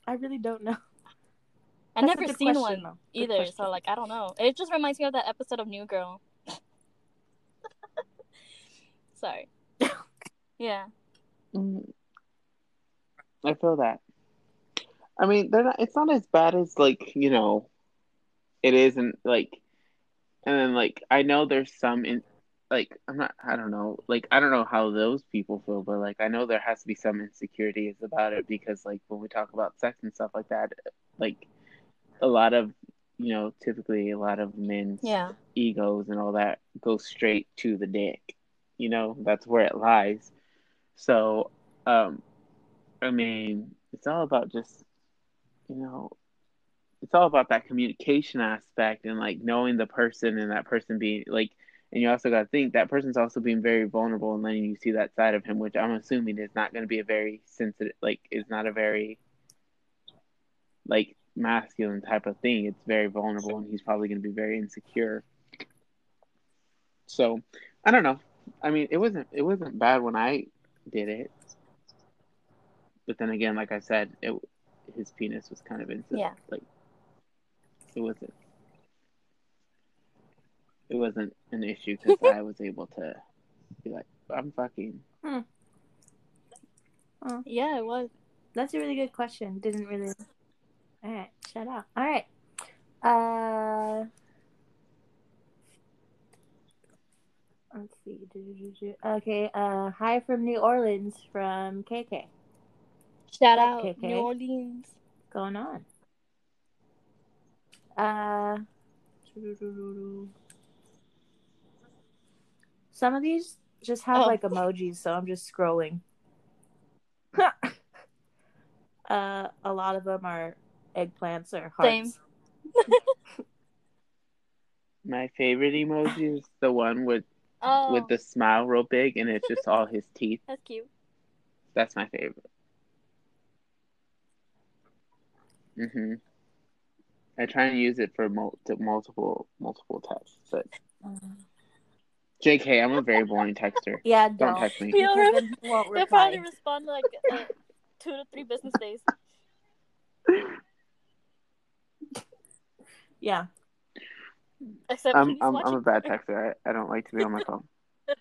I really don't know. I've never seen question, one though. Either, question. so like I don't know. It just reminds me of that episode of New Girl. Sorry. yeah. mm, I feel that. I mean, they're not. It's not as bad as like you know, it isn't like, and then like I know there's some in, like I'm not. I don't know. Like I don't know how those people feel, but like I know there has to be some insecurities about it because like when we talk about sex and stuff like that, like a lot of you know typically a lot of men's Yeah. egos and all that go straight to the dick. You know, that's where it lies. So, um, I mean, it's all about just, you know, it's all about that communication aspect and like knowing the person and that person being like, and you also got to think that person's also being very vulnerable and letting you see that side of him, which I'm assuming is not going to be a very sensitive, like, is not a very, like, masculine type of thing. It's very vulnerable and he's probably going to be very insecure. So, I don't know. I mean, it wasn't it wasn't bad when I did it, but then again, like I said, it his penis was kind of into Yeah. like it wasn't it wasn't an issue because I was able to be like I'm fucking Yeah, it was. That's a really good question. Didn't really. All right, shut up. All right. Uh, let's see. Okay. Uh, hi from New Orleans from KK. Shout out up, KK? New Orleans. What's going on? Uh. Some of these just have Oh. like emojis, so I'm just scrolling. uh, a lot of them are eggplants or hearts. Same. my favorite emoji is the one with Oh, with the smile real big and it's just all his teeth. that's cute. That's my favorite. Mhm. I try and use it for mul- multiple multiple texts, but JK, I'm a very boring texter. Yeah, Don't don't. text me. He'll Because re- then he won't They'll probably reply. respond like uh, two to three business days. Yeah. Except I'm I'm, watching. I'm a bad texter. I, I don't like to be on my phone.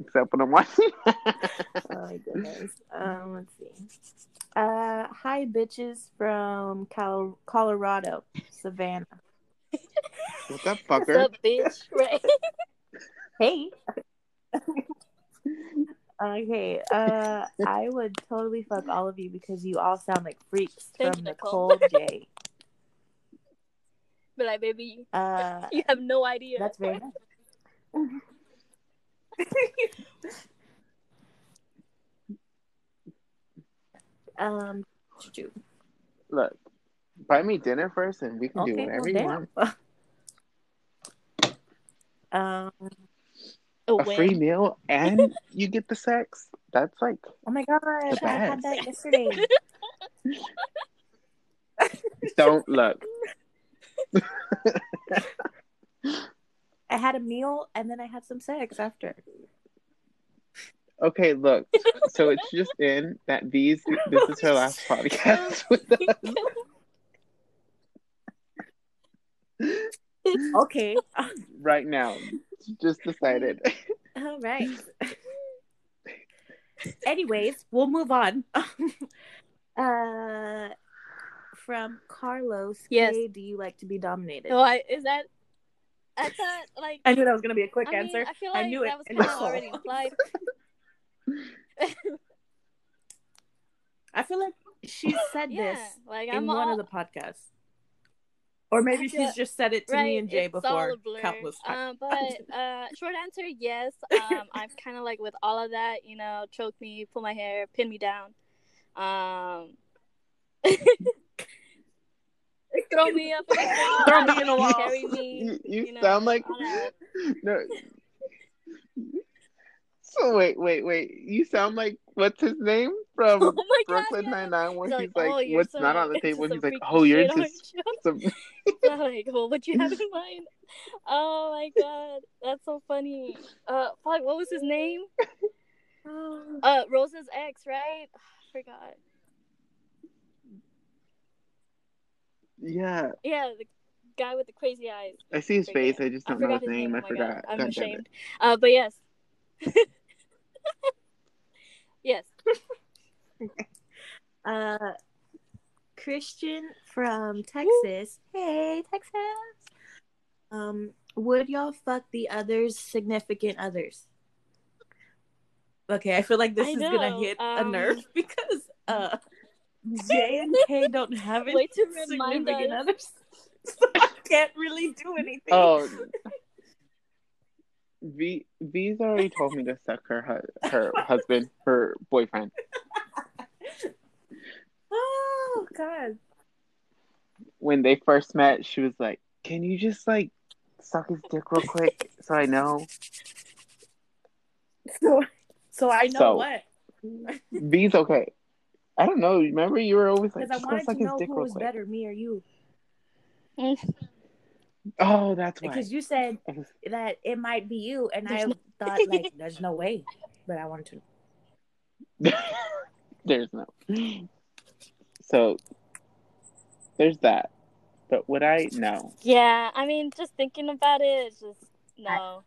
except when I'm watching. Oh my goodness. Um, let's see. Uh, hi bitches from Cal- Colorado, Savannah. What's up, What's fucker? up, bitch? Right. Hey. okay. Uh, I would totally fuck all of you because you all sound like freaks Thank from you, Nicole. Nicole J. But like, baby, Uh, you have no idea. that's very nice. um. Look, buy me dinner first, and we can do whatever well, you damn. want. Um. a A free meal, and you get the sex. That's like Oh my god, I had that yesterday. don't look. I had a meal and then I had some sex after. Okay, look. So it's just in that these. This is her last podcast with us. Okay. right now. Just decided. All right. Anyways, we'll move on. uh, from Carlos, Yes. K, do you like to be dominated? Oh, I, is that? I thought like. I knew that was gonna be a quick I mean, answer. I feel I like knew it that was kind of already implied. I feel like she said yeah, this like in I'm one all, of the podcasts, or maybe feel- she's just said it to right, me and Jay before a countless times. Um, but uh, short answer, yes. Um, I'm kind of like with all of that, you know, choke me, pull my hair, pin me down, um, throw me up, the wall, Throw me in a wall. carry me. You, you, You know, sound like no. So wait, wait, wait. You sound like what's his name from Oh! Brooklyn yeah. Nine Nine? Where He's he's like, "Oh, "What's so not on the table?" some He's like, "Oh, you're into some." Like, well, what you have in mind? Oh my god, that's so funny. Uh, fuck, what was his name? Uh, Rosa's ex, right? I forgot. yeah, Yeah, the guy with the crazy eyes. I see his face. I just don't know his name. I Oh forgot. I'm God ashamed. Uh, but yes. yes. Uh, Christian from Texas. Hey, Texas. Um, would y'all fuck the others' significant others? Okay, I feel like this I is gonna know, hit a um, nerve because uh, J and K don't have any Way to significant others, so I can't really do anything. Oh, V V's already told me to suck her hu- her husband, her boyfriend. Oh God. When they first met, she was like, "Can you just like suck his dick real quick so I know?" So, so I know So- what. V's okay. I don't know. Remember, you were always like, Because I "Just go wanted suck to his know dick who real was quick." better, me or you. Mm. Oh, that's why. Because you said that it might be you, and There's I no- thought like there's no way, but I wanted to. there's no. So there's that. But would I? No. Yeah, I mean, just thinking about it, it's just no.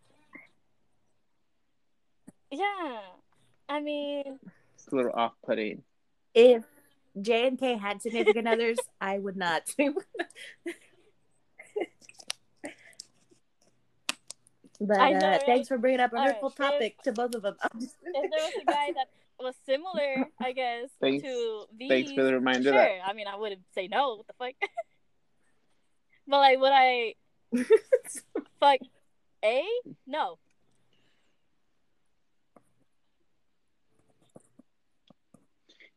Yeah, I mean, It's a little off-putting. If J and K had significant others, I would not. but I know, uh, thanks for bringing up a All right, hurtful if- topic to both of them. I'm just- if there was a guy that was similar, I guess, Thanks- to these, Thanks for the reminder. sure. That I mean, I wouldn't say no. What the fuck? but like, would I fuck A? No.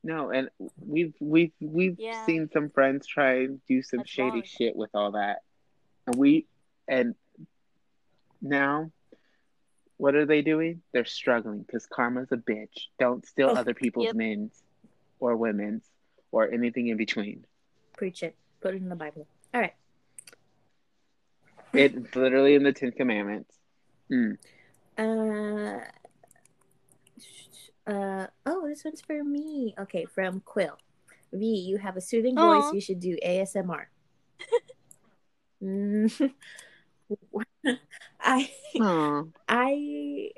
no, and we've we've we've Yeah. seen some friends try and do some That's shady wrong. shit with all that, and we and now. What are they doing? They're struggling because karma's a bitch. Don't steal Oh, other people's yep. men's or women's or anything in between. Preach it. Put it in the Bible. All right. It's literally in the Ten Commandments. Mm. Uh, uh, oh, this one's for me. Okay, from Quill. V, you have a soothing Aw. voice. You should do ASMR. I Aw. I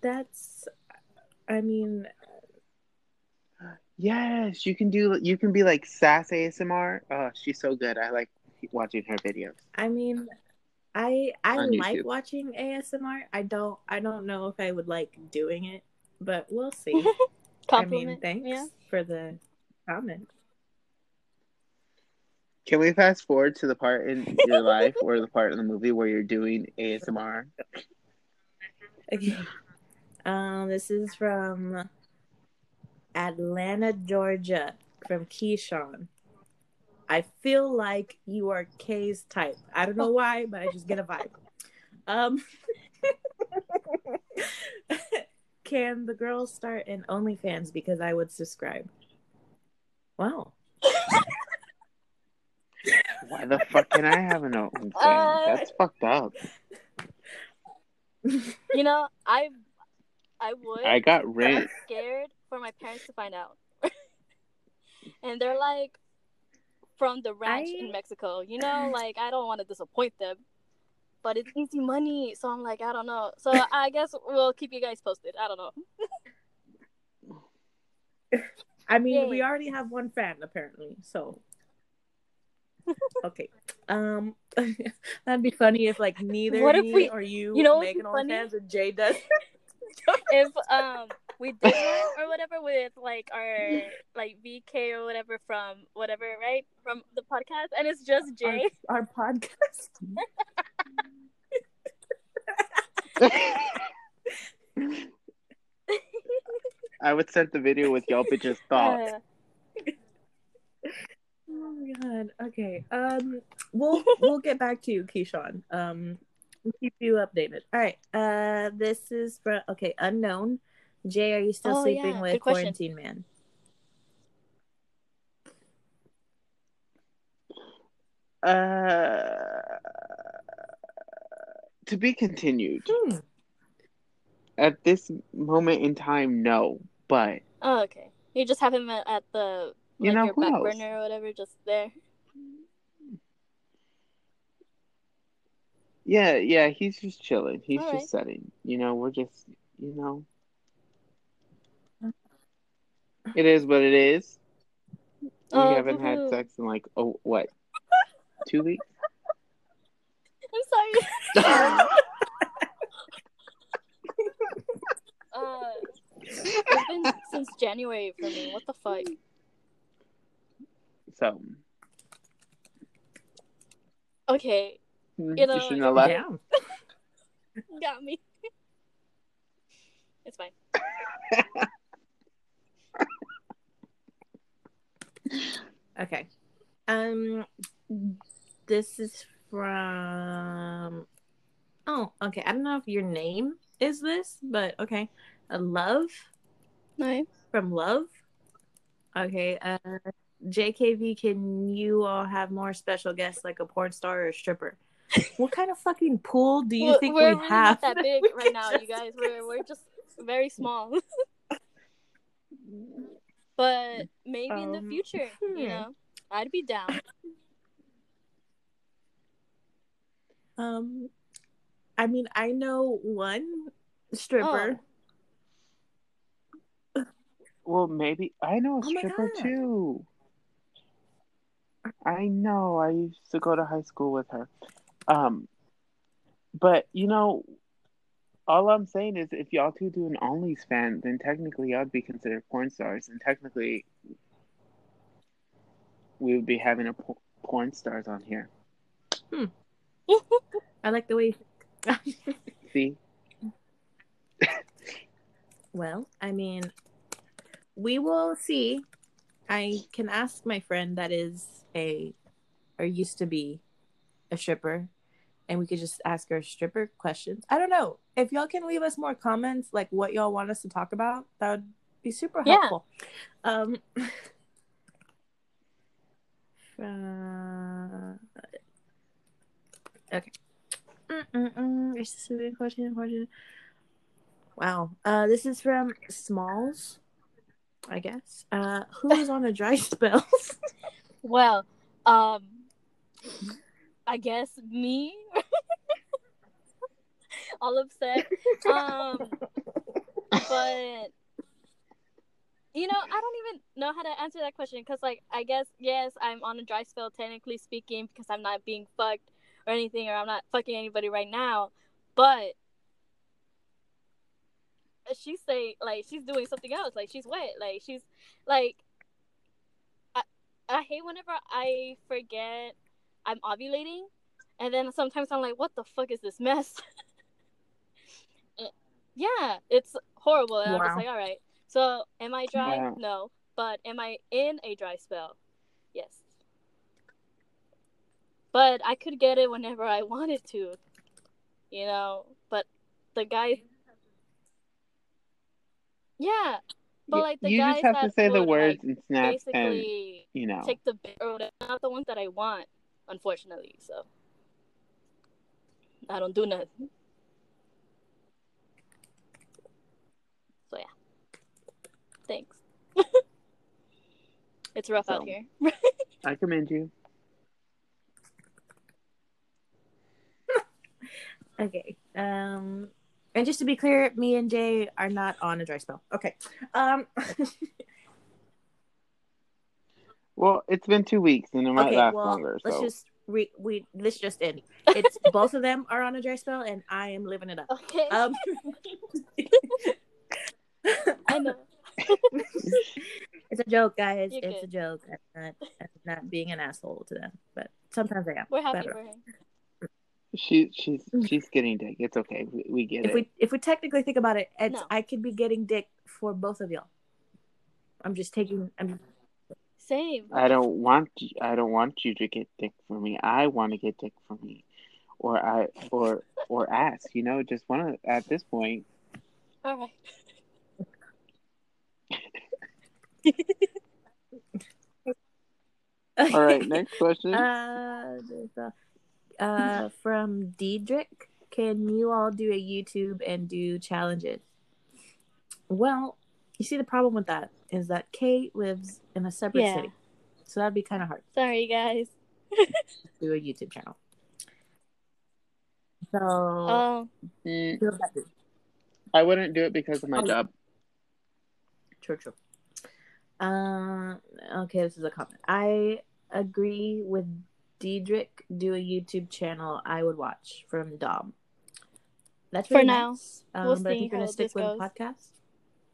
that's. I mean, Yes, you can do. You can be like Sass ASMR. Oh, she's so good. I like watching her videos. I mean, I I On like YouTube. watching ASMR. I don't I don't know if I would like doing it, but we'll see. I mean, Compliment. thanks Yeah. for the comment. Can we fast forward to the part in your life or the part in the movie where you're doing ASMR? Okay. Um, this is from Atlanta, Georgia, from Keyshawn. I feel like you are Kay's type. I don't know why, but I just get a vibe. Um, can the girls start an OnlyFans because I would subscribe? Wow. Why the fuck can I have an OnlyFans? Uh, That's fucked up. You know, I I would. I got but rent. scared for my parents to find out. and they're like from the ranch I- in Mexico. You know, like I don't want to disappoint them. But it's easy money, so I'm like, I don't know. So I guess we'll keep you guys posted. I don't know. I mean, Yay. we already have one fan apparently, so okay. Um, that'd be funny if like neither What if me we- or you, you know what'd make be an funny? OnlyFans and Jay does. if um we did or whatever with like our like VK or whatever from whatever, right? From the podcast and it's just Jay. our, our podcast. I would send the video with y'all bitches thoughts. Uh, my god. Okay. Um, we'll we'll get back to you, Keyshawn. Um, we'll keep you updated. All right. Uh, this is from okay. Unknown. Jay, are you still Oh, sleeping yeah, with good question. Quarantine Man? Uh, to be continued. Hmm. At this moment in time, no. But oh, okay. You just have him at, at the You like know, your who back knows? burner or whatever, just there. yeah, yeah, he's just chilling. He's Alright. just setting. You know, we're just, you know, it is what it is. We Oh, haven't had sex in like oh what, two weeks? I'm sorry. uh, it's been since January for me. What the fuck? So Okay, mm, You know, you shouldn't have left. Damn. got me. It's fine. Okay. Um, this is from. Oh, okay. I don't know if your name is this, but okay. A love No. from Love. Okay. Uh, JKV, can you all have more special guests like a porn star or a stripper? what kind of fucking pool do you We're- think we're we really have? not that big We right now, you guys. We're we're just very small. but maybe in the Um, future, you hmm. know, I'd be down. Um, I mean, I know one stripper. Well, maybe I know a Oh stripper too. I know. I used to go to high school with her. Um, but you know, all I'm saying is, if y'all two do an Only's fan, then technically y'all would be considered porn stars, and technically we would be having a por- porn stars on here. I like the way. See, well, I mean, we will see. I can ask my friend that is a or used to be a stripper, and we could just ask her stripper questions. I don't know if y'all can leave us more comments, like what y'all want us to talk about. That would be super Yeah. helpful. Um. uh, okay. Mm-mm-mm. Question? Question. Wow. Uh, this is from Smalls, I guess. Uh, who is on a dry spell? Well, um, I guess me. All upset. Um, but you know, I don't even know how to answer that question because, like, I guess yes, I'm on a dry spell technically speaking because I'm not being fucked or anything, or I'm not fucking anybody right now. But she say like she's doing something else, like she's wet, like she's like. I I hate whenever I forget I'm ovulating, and then sometimes I'm like, what the fuck is this mess? Eh, yeah, it's horrible. And I'm just like, all right. So, am I dry? Wow. No. But am I in a dry spell? Yes. But I could get it whenever I wanted to, you know. But the guy. yeah. But You- like the you guys just have to that say the words like, and snap and basically you know. take the bit or whatever, not the ones that I want, unfortunately. So I don't do nothing. So yeah. Thanks. it's rough out here. I commend you. Okay. Um, and just to be clear, me and Jay are not on a dry spell. Okay. Um, Well, it's been two weeks and it might okay. last Well, longer. let's So just re we let's just end. It's both of them are on a dry spell, and I am living it up. Okay. Um, I know. it's a joke, guys. You're it's good. a joke. I'm not, I'm not being an asshole to them, but sometimes I am. We're happy Better. for him. She she's she's getting dick. It's okay. We, we get If it. we if we technically think about it, it's No. I could be getting dick for both of y'all. I'm just taking. I'm Same. I don't want you, I don't want you to get dick for me. I want to get dick for me, or I or or ass. You know, just want to at this point. All right. All right, next question. Uh, there's a- uh, from Diedrich, can you all do a YouTube and do challenges? Well, you see, the problem with that is that Kate lives in a separate Yeah. city, so that'd be kind of hard Sorry, guys. do a YouTube channel. So, Oh, Mm, I wouldn't do it because of my Oh. job. true, true. Uh, okay, this is a comment. I agree with Diedrich. Do a YouTube channel I would watch from Dom. That's For now. nice. Um, We'll but I think we're gonna stick with goes. the podcast.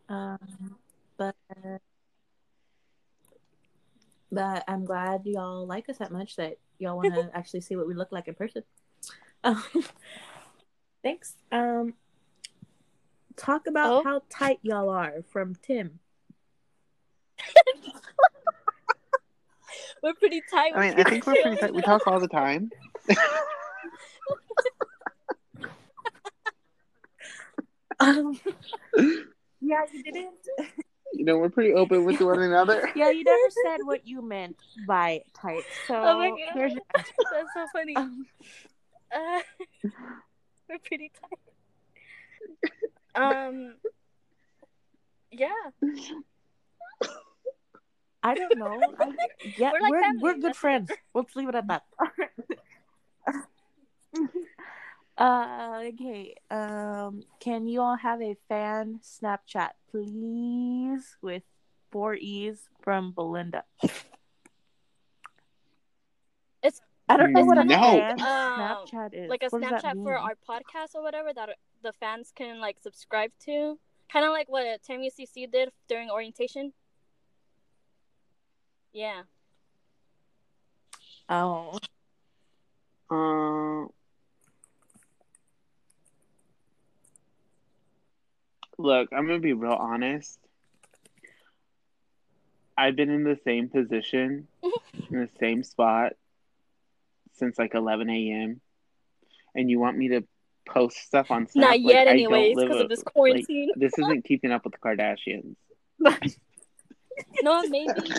Um, but but I'm glad y'all like us that much that y'all want to actually see what we look like in person. Um, thanks. Um, talk about Oh. how tight y'all are from Tim. We're pretty tight. I mean, I think we're pretty tight. We talk all the time. Um, yeah, you didn't. You know, we're pretty open with one another. Yeah, you never said what you meant by tight. So Oh my God. your That's so funny. um, Uh, we're pretty tight. Um. Yeah. I don't know. I, yeah, We're like we're we're good That's friends. Let's leave it at that. uh, okay. Um, can you all have a fan Snapchat, please, with four E's from Belinda? It's- I don't know what a No. fan Um, Snapchat is. like a What Snapchat for our podcast or whatever that the fans can like subscribe to. Kind of like what Tammy CC did during orientation. Yeah. Oh, Uh, look, I'm gonna be real honest. I've been in the same position, in the same spot, since like 11 a.m. And you want me to post stuff on Snap? Not Like, yet, I don't anyways, live because of this like, quarantine. this isn't keeping up with the Kardashians. no, maybe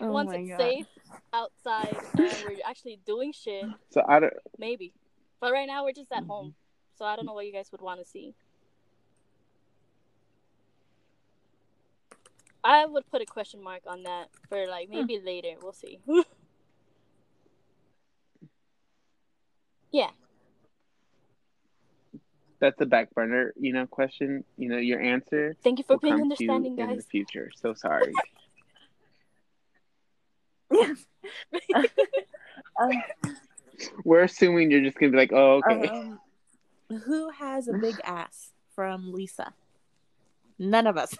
oh once it's God. safe outside and we're actually doing shit, So I don't. maybe. But right now we're just at Mhm. home, so I don't know what you guys would want to see. I would put a question mark on that for like maybe later. We'll see. yeah. that's a back burner, you know, question. You know, your answer Thank you for will being come to you understanding, in the future. So sorry. Yes. um, We're assuming you're just gonna be like, oh, okay. um, who has a big ass from Lisa? None of us.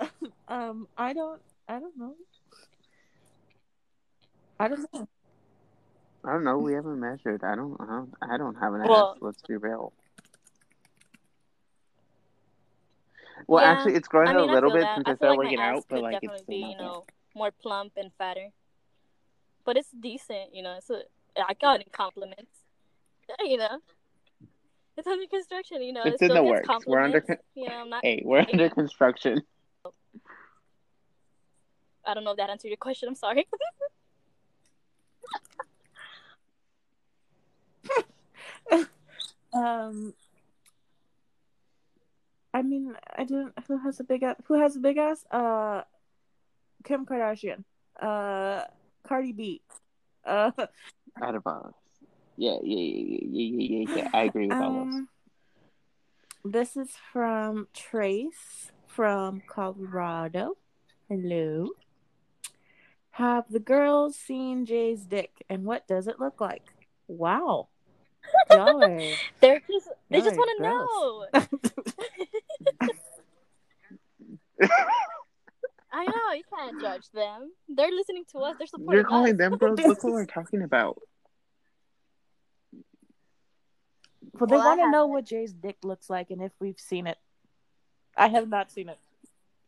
um, I don't. I don't know. I don't know. I don't know. We haven't measured. I don't. I don't, I don't have an Well- ass. Let's be real. Well, Yeah, actually, it's growing I mean, a little bit that. since I I started like working my out, but like it's be, still you know, more plump and fatter. But it's decent, you know. It's a, I got it in compliments. You know, it's under construction. You know, It's it in the gets works. We're under compliments. You know, I'm not. Hey, we're under construction. I don't know if that answered your question. I'm sorry. Um, I mean, I don't. Who has a big ass? Who has a big ass? Uh, Kim Kardashian. Uh, Cardi B. Uh, Out of us. Yeah, yeah, yeah, yeah, yeah, yeah, yeah. I agree with all those. um, this is from Trace from Colorado. Hello. Have the girls seen Jay's dick, and what does it look like? Wow. Are They're just. They just want to know. gross. I know you can't judge them. They're listening to us. They're supporting You're calling us. them girls. Look what we're talking about. Well, they Well, want to know what Jay's dick looks like and if we've seen it. I have not seen it.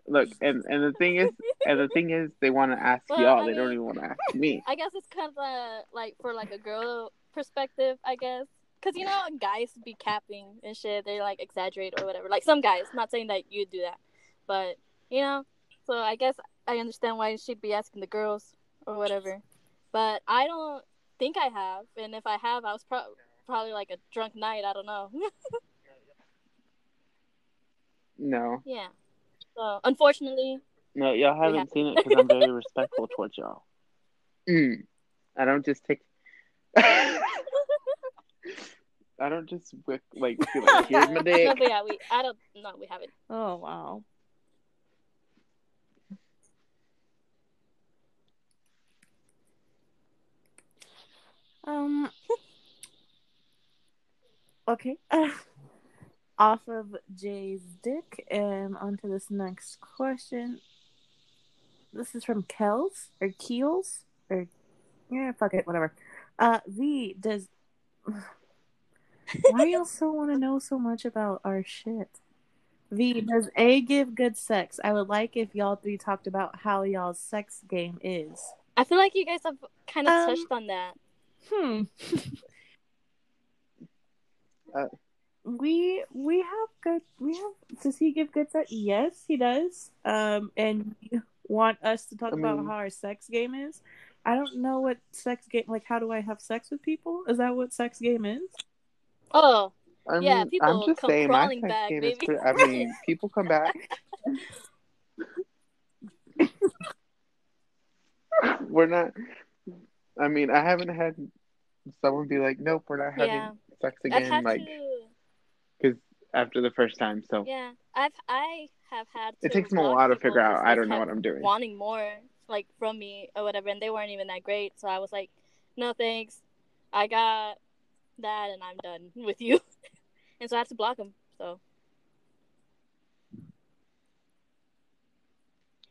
Look, and and the thing is, and the thing is, they want to ask Well, y'all. I they don't even want to ask me. I guess it's kind of uh, like for like a girl perspective, I guess. Cause you know guys be capping and shit. They like exaggerate or whatever. Like some guys. Not saying that you do that, but you know. So I guess I understand why she'd be asking the girls or whatever. But I don't think I have. And if I have, I was pro- probably like a drunk night. I don't know. No, yeah. So unfortunately, no, y'all haven't have- seen it because I'm very respectful towards y'all. Mm. I don't just take. I don't just wick, like be like here's my no, dick. but yeah, we. I don't. No, we haven't. Oh, wow. Um. Okay. Off of Jay's dick, and onto this next question. This is from Kels or Keels or yeah, fuck it, whatever. Uh, V does. Why y'all so want to know so much about our shit? V does A give good sex? I would like if y'all three talked about how y'all's sex game is. I feel like you guys have kind of Um, touched on that. Hmm. Uh, we we have good we have does he give good sex? Yes, he does. Um and you want us to talk I about mean- how our sex game is. I don't know what sex game like how do I have sex with people? Is that what sex game is? Oh, I Yeah, mean, people I'm just come saying my crawling sex back, game is baby. pretty. I mean, people come back. we're not. I mean, I haven't had someone be like, "Nope, we're not having Yeah. sex again." Like to. after the first time, so Yeah, I've I have had. To it takes them a while to figure out. I don't know what I'm doing. Wanting more, like from me or whatever, and they weren't even that great. So I was like, no thanks, I got that, and I'm done with you. and so I had to block them. So.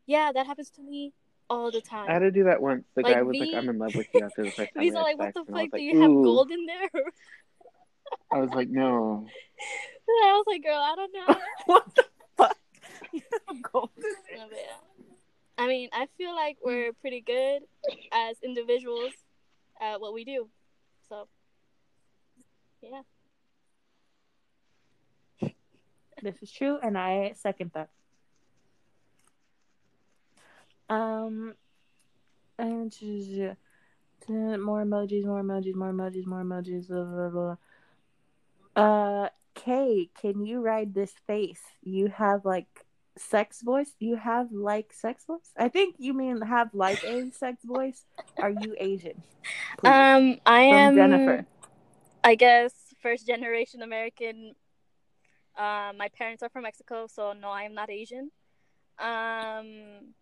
Yeah, that happens to me all the time. I had to do that once. The Like, guy was like, "I'm in love with you." After the first time, we These are like, what the and I was fuck? Do like, you have gold in there? I was like, "No." I was like, girl, I don't know. what the fuck? Golden. No, but yeah. I mean, I feel like we're pretty good as individuals at what we do. So, yeah. This is true, and I second that. Um, and more emojis, more emojis, more emojis, more emojis. Blah, blah, blah. Uh, Kay, can you ride this face? You have like sex voice. You have like sex voice. I think you mean have like a sex voice. Are you Asian? Please. Um, I From am Jennifer. I guess first generation American. Uh, my parents are from Mexico, so no, I am not Asian. Um,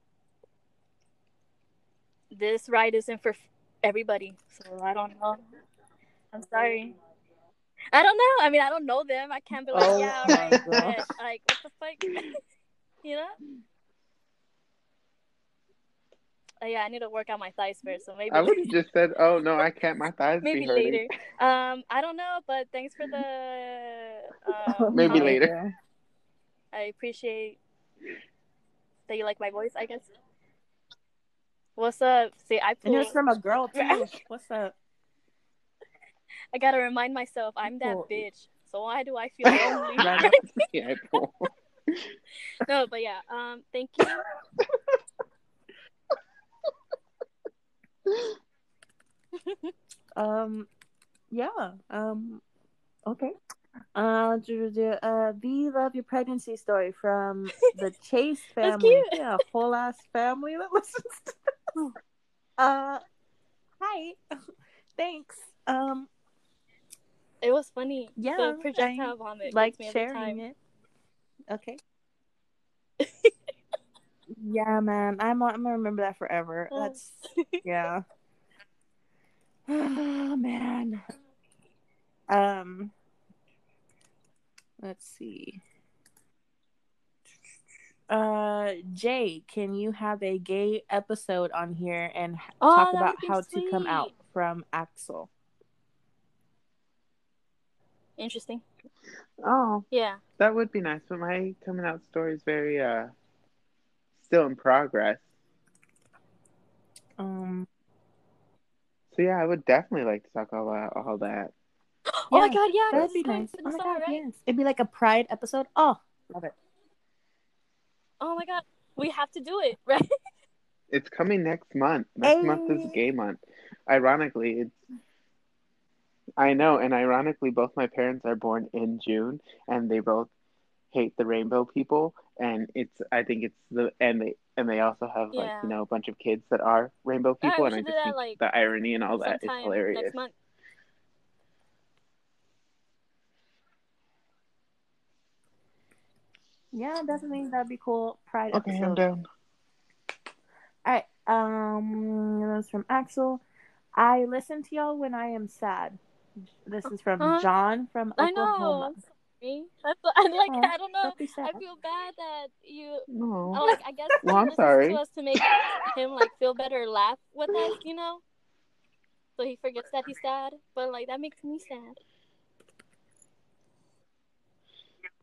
this ride isn't for everybody, so I don't know. I'm sorry. I don't know. I mean, I don't know them. I can't be like, Oh yeah, my right. But, like, what the fuck? you know? Uh, yeah, I need to work out my thighs first, so maybe I would have just said, "Oh no, I can't. My thighs maybe be later. Um, I don't know, but thanks for the. Um, Maybe comment. later. I appreciate that you like my voice. I guess. What's up? See, I And it was from a girl too. What's up? I gotta remind myself I'm that Pull. bitch. So why do I feel lonely? Right. yeah, I pull. no, but yeah. Um, thank you. Um, yeah. Um, okay. Uh, do- do- uh, we love your pregnancy story from the Chase That's family. cute. Yeah, whole ass family that listens. To uh, hi. Thanks. Um, It was funny. Yeah, the projectile vomit like gets me every sharing it. Okay. yeah, man. I'm I'm gonna remember that forever. Oh. That's yeah. Oh man. Um let's see. Uh Jay, can you have a gay episode on here and Oh, talk about would be how to come out from Axel? Interesting. Oh, Yeah. that would be nice. But my coming out story is very uh still in progress. Um So yeah, I would definitely like to talk about all that. oh my god, yeah. that'd be nice. Oh my god, right? yes. It'd be like a pride episode. Oh, love it. Oh my god. We have to do it, right? It's coming next month. Next month is gay month. Ironically, it's I know, and ironically, both my parents are born in June, and they both hate the rainbow people. And it's, I think it's the, and they, and they also have like you know a bunch of kids that are rainbow people, and I just that, think like, the irony and all that is hilarious. next month. Yeah, definitely that'd be cool. Pride Okay, I'm episode. down. All right. Um, that was from Axel. I listen to y'all when I am sad. This is from Uh-huh. John from I Oklahoma. know. I'm sorry. That's I like. Oh, I don't know. Don't be sad. I feel bad that you. No. I like. I guess he Well, I'm listens sorry. to us to make him like feel better, laugh with us. You know. So he forgets that he's sad, but like that makes me sad.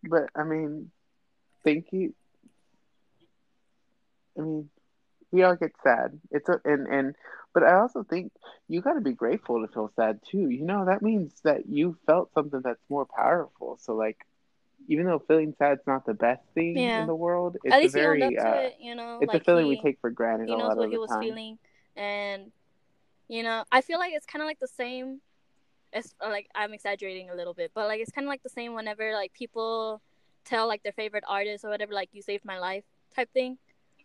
But I mean, thank you. I mean, we all get sad. It's a and and, but I also think you got to be grateful to feel sad too. You know that means that you felt something that's more powerful. So like, even though feeling sad's not the best thing Yeah. in the world, it's At least a he very to uh, it. You know. it's like a feeling he, we take for granted He a knows lot what of he was time. feeling, and you know, I feel like it's kind of like the same. It's like I'm exaggerating a little bit, but like it's kind of like the same whenever like people tell like their favorite artist or whatever, like "you saved my life" type thing.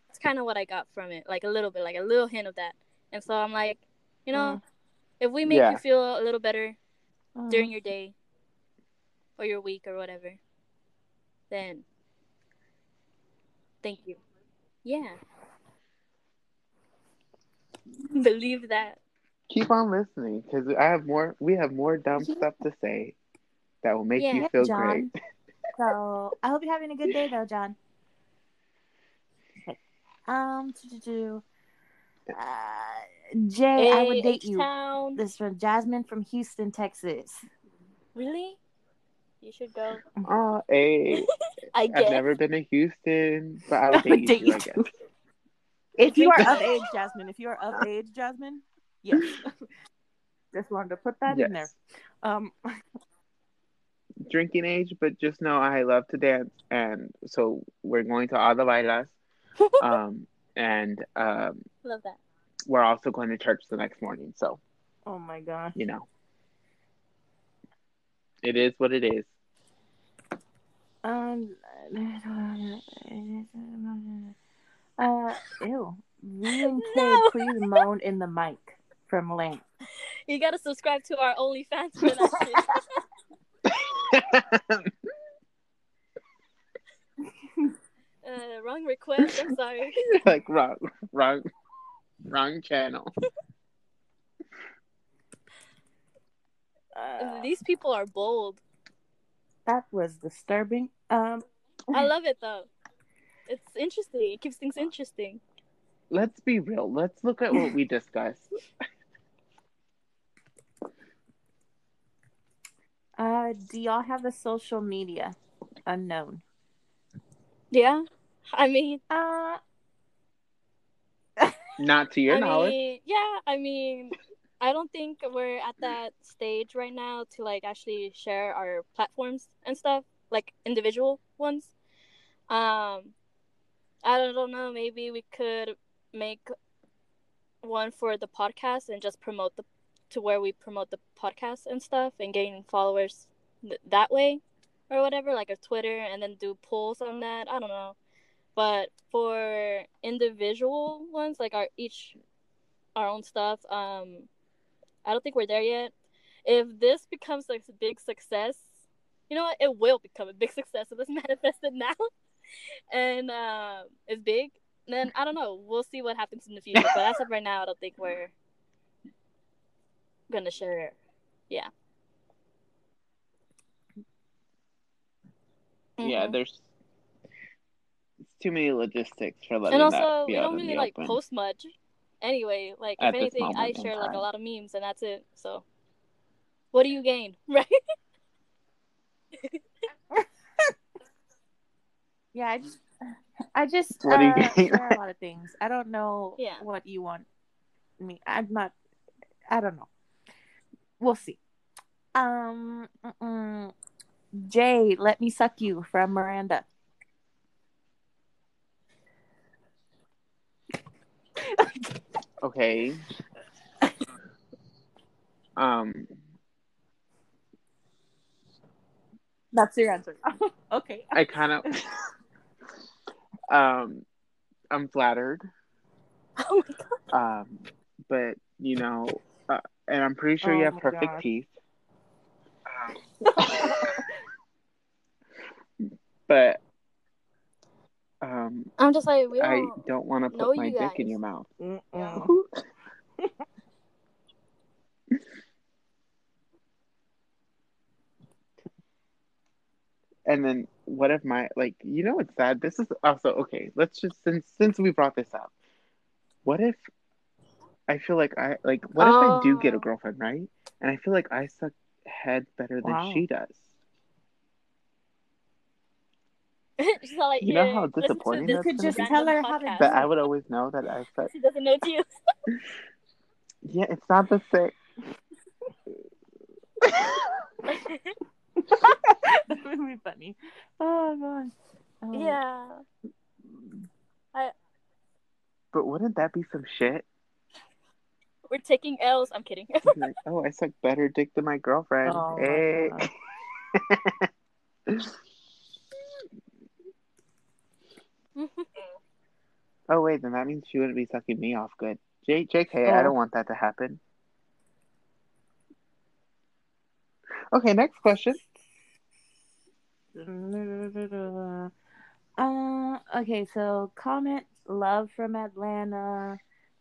It's kind of what I got from it, like a little bit, like a little hint of that. And so I'm like, you know, mm. if we make Yeah. you feel a little better Oh. during your day or your week or whatever, then thank you. Yeah. Believe that. Keep on listening because I have more. We have more dumb stuff to say that will make Yeah. you feel John. great. So I hope you're having a good day, though, John. Okay. Um, to do, do. Uh, Jay, I would date you. This is from Jasmine from Houston, Texas. Really? You should go. Oh, hey, I I've guess. never been to Houston, but I I would would date date you. you I guess. too. If you are of age, Jasmine, if you are of age, Jasmine, yes. Just wanted to put that in there. Yes. Um, Drinking age, but just know I love to dance, and so we're going to all the bailas, um, and um, Love that. we're also going to church the next morning. So oh my god. you know, it is what it is. Um, uh, ew. Me and Kid, No. please moan in the mic from Lance. You gotta subscribe to our OnlyFans for that shit. Uh, wrong request. I'm sorry. like wrong, wrong, wrong channel. Uh, These people are bold. that was disturbing. Um, I love it though. It's interesting. It keeps things interesting. Let's be real. Let's look at what we discussed. uh, do y'all have a social media? Unknown. Yeah. I mean, Uh, Not to your I knowledge. mean, yeah. I mean, I don't think we're at that stage right now to like actually share our platforms and stuff, like individual ones. Um, I don't, don't know. Maybe we could make one for the podcast and just promote the to where we promote the podcast and stuff and gain followers th- that way or whatever, like a Twitter, and then do polls on that. I don't know. But for individual ones, like our each our own stuff, um, I don't think we're there yet. If this becomes a big success, you know what? It will become a big success if it's manifested now, and uh, it's big. Then I don't know. We'll see what happens in the future. But as of right now, I don't think we're gonna share. Yeah. Yeah, Mhm. there's it's too many logistics for letting and also that be we out don't really like open. post much anyway like At if anything i moment in share like a lot of memes and that's it so what do you gain right yeah, I just, I just What do you uh, gain? share a lot of things. I don't know Yeah. what you want me. I'm not. I don't know. We'll see. Um, mm-mm. Jay, let me suck you from Miranda. Okay. Um, That's your answer. okay. I kind of, um, I'm flattered. oh my god Um, but you know, uh, and I'm pretty sure you Oh have perfect God. teeth. But um, i'm just like we I don't don't want to put my you dick in your mouth. And then what if my like you know what's sad? This is also okay. Let's just since since we brought this up, what if I feel like I like what if I do get a Oh. girlfriend, right? And I feel like I suck head better than Wow. she does. She's like You know how eh, listen to disappointing this could just tell random her how to podcast. That I would always know that I suck. she doesn't know you Yeah, it's not the same. that would be funny. Oh god. Oh. yeah I. But wouldn't that be some shit? We're taking l's i'm kidding Like, oh, I suck better dick than my girlfriend. Oh hey. God. oh wait, then that means she wouldn't be sucking me off good. J- JK, I Oh. don't want that to happen. Okay, next question. Uh, okay, so comment love from Atlanta.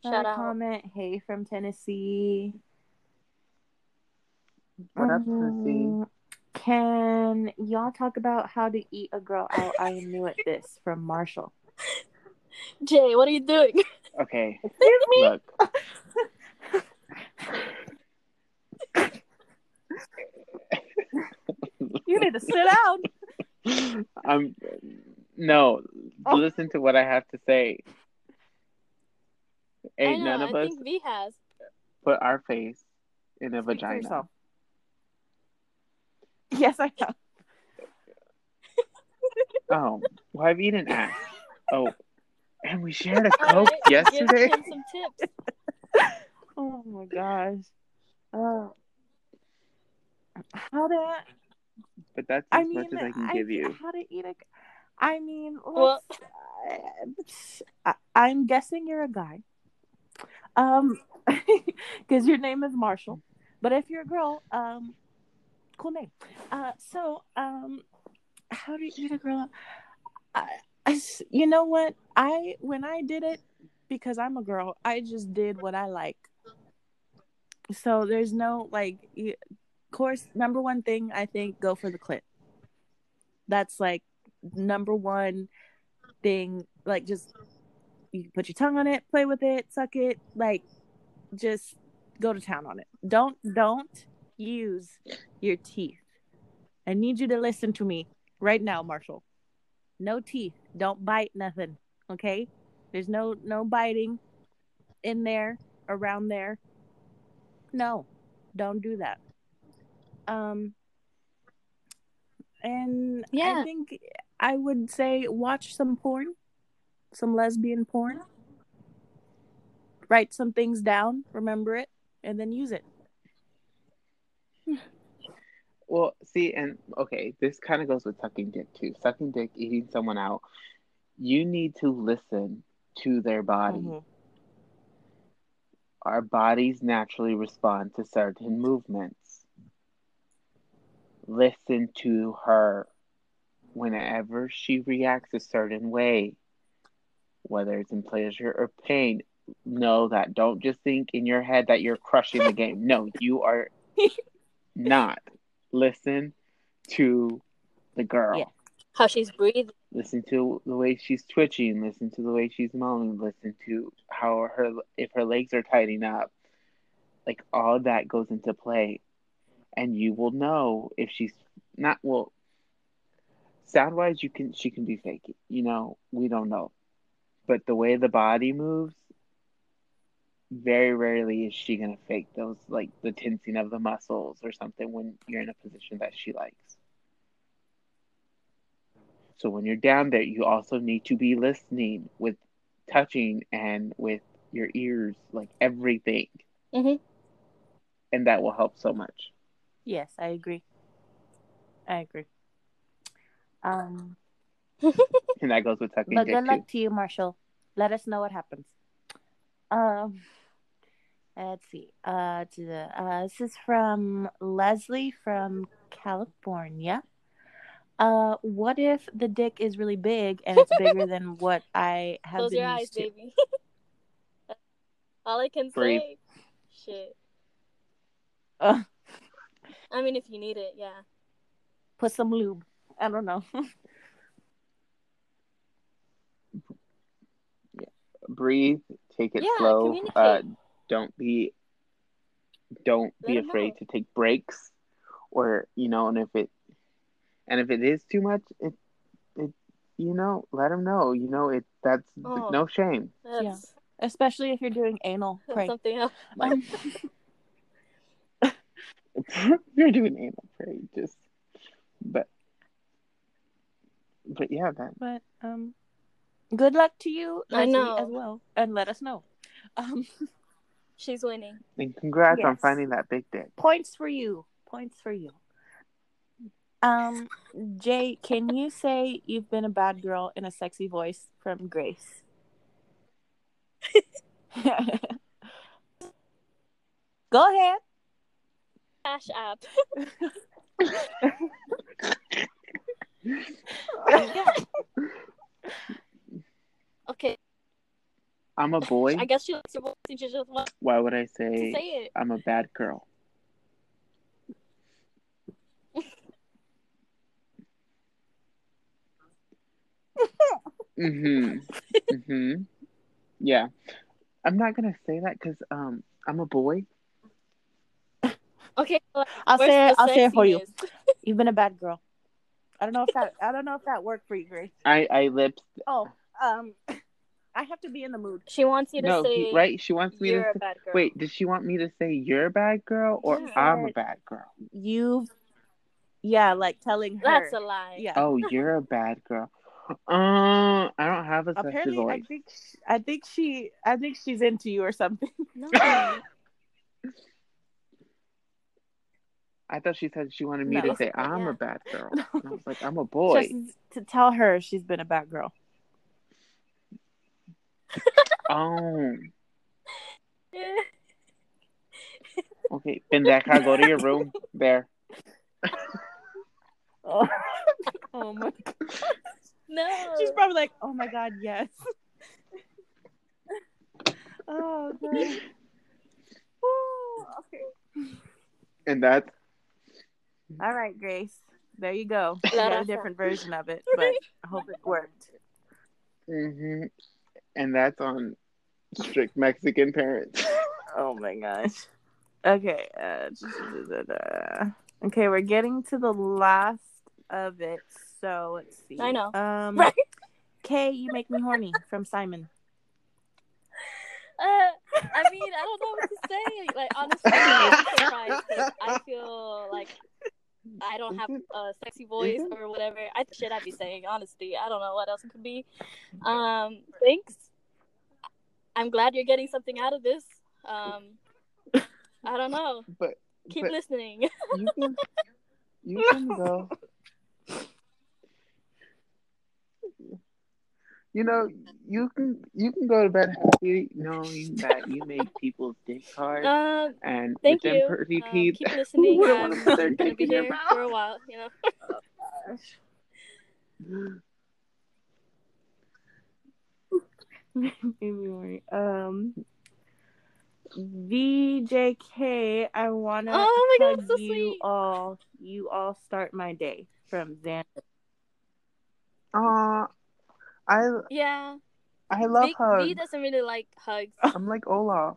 Shout Another out. comment hey from Tennessee. What up, Tennessee? Um, Can y'all talk about how to eat a girl out? I am new at this from Marshall. jay what are you doing Okay, Excuse me. look. You need to sit down. I'm no. Oh. Listen to what I have to say. I Ain't know none of i us think v has put our face in a Speak for vagina. yourself. Yes, I have. Oh, well, I've eaten ass. Oh, and we shared a coke right, yesterday. give some tips Oh my gosh. Uh, how to? But that's I as mean, much as I can I- give you. How to eat a? I mean, Well- let's, I, I'm guessing you're a guy. Um, because your name is Marshall. But if you're a girl, um, cool name. Uh, so um, how do you get a girl? I, I you know what? I when I did it because I'm a girl, I just did what I like. So there's no like, course number one thing I think go for the clit. That's like number one thing. Like just you can put your tongue on it, play with it, suck it, like just go to town on it. Don't don't use your teeth. I need you to listen to me right now, Marshall. No teeth. Don't bite nothing. Okay? There's no no biting in there, around there. No. Don't do that. Um and Yeah. I think I would say watch some porn, some lesbian porn. Write some things down, remember it, and then use it. Well, see, and okay, this kind of goes with sucking dick too. Sucking dick, eating someone out. You need to listen to their body. Mhm. Our bodies naturally respond to certain movements. Listen to her whenever she reacts a certain way, whether it's in pleasure or pain. Know that. Don't just think in your head that you're crushing the game. No, you are not. Listen to the girl. Yeah. How she's breathing. Listen to the way she's twitching. Listen to the way she's moaning. Listen to how her if her legs are tightening up. Like all that goes into play, and you will know if she's not well. Sound wise, you can she can be fake. You know we don't know, but the way the body moves, very rarely is she gonna fake those like the tensing of the muscles or something when you're in a position that she likes. So when you're down there, you also need to be listening with touching and with your ears, like everything. Mhm. And that will help so much. Yes, I agree. I agree. Um, And that goes with tucking but dick good too. luck to you, Marshall. Let us know what happens. Um, let's see. Uh, the, uh, this is from Leslie from California. Uh, what if the dick is really big and it's bigger than what I have Close been your eyes, to? baby. All I can Breathe. say. Shit. Uh, I mean, if you need it, yeah. put some lube. I don't know. Breathe, take it Yeah, slow. Uh, don't be don't Let be 'em afraid know. to take breaks or you know and if it and if it is too much it it you know let them know you know it that's Oh. no shame That's, Especially if you're doing anal. that's Pray. something else. Um, you're doing anal pray just but but yeah that but um, good luck to you, I know. as well, and let us know. Um, She's winning. and congrats on finding that big dick points for you. Points for you. Um, Jay, can you say you've been a bad girl in a sexy voice from Grace? Go ahead. Cash app. Yeah. Okay. i'm a boy I guess she likes your voice and she just wants why would i to say say it. i'm a bad girl mhm mhm yeah i'm not gonna say that because um i'm a boy Okay. well, I'll say it. I'll say it for you. sexiness? You've been a bad girl. I don't know if that. I don't know if that worked for you, Grace. i i lips Oh, um, I have to be in the mood. She wants you to no say he, right she wants me you're to a say, bad girl. wait did she want me to say you're a bad girl or Yeah. i'm a bad girl You've, yeah, like telling her. That's a lie. Yeah. oh you're a bad girl uh, i don't have a sexy Apparently, I think sh I think she I think she's into you or something. No. i thought she said she wanted me No. to say i'm yeah. a bad girl and i was like i'm a boy Just to tell her she's been a bad girl. Oh okay pendeja go to your room there Oh, oh my No. She's probably like, oh my god, yes. oh god. Woo, okay. And that. All right, Grace. There you go. You got a different version of it, but I hope it worked. hmm and that's on strict Mexican parents. Oh my gosh. Okay. Uh, okay, we're getting to the last of it. So let's see. I know. Um, Right. Kay, you make me horny from Simon. Uh, I mean, I don't know what to say. Like, honestly, I'm surprised 'cause I feel like I don't have a sexy voice Mhm. or whatever. I shit I'd be saying. Honestly, I don't know what else it could be. Um, thanks. I'm glad you're getting something out of this. Um, I don't know. But Keep but listening. you can you can go. You know, you can you can go to bed happy knowing that you make people's dick hard Um, and thank with them you. pretty Um, teeth. keep listening. wouldn't I'm wanna gonna dick be in their here mouth? for a while. You know. oh, anyway, um, VJK, I wanna Oh my God, so you sweet. all. You all start my day from Xander. Aw, I Yeah. I love V, hugs. v doesn't really like hugs. I'm like Olaf.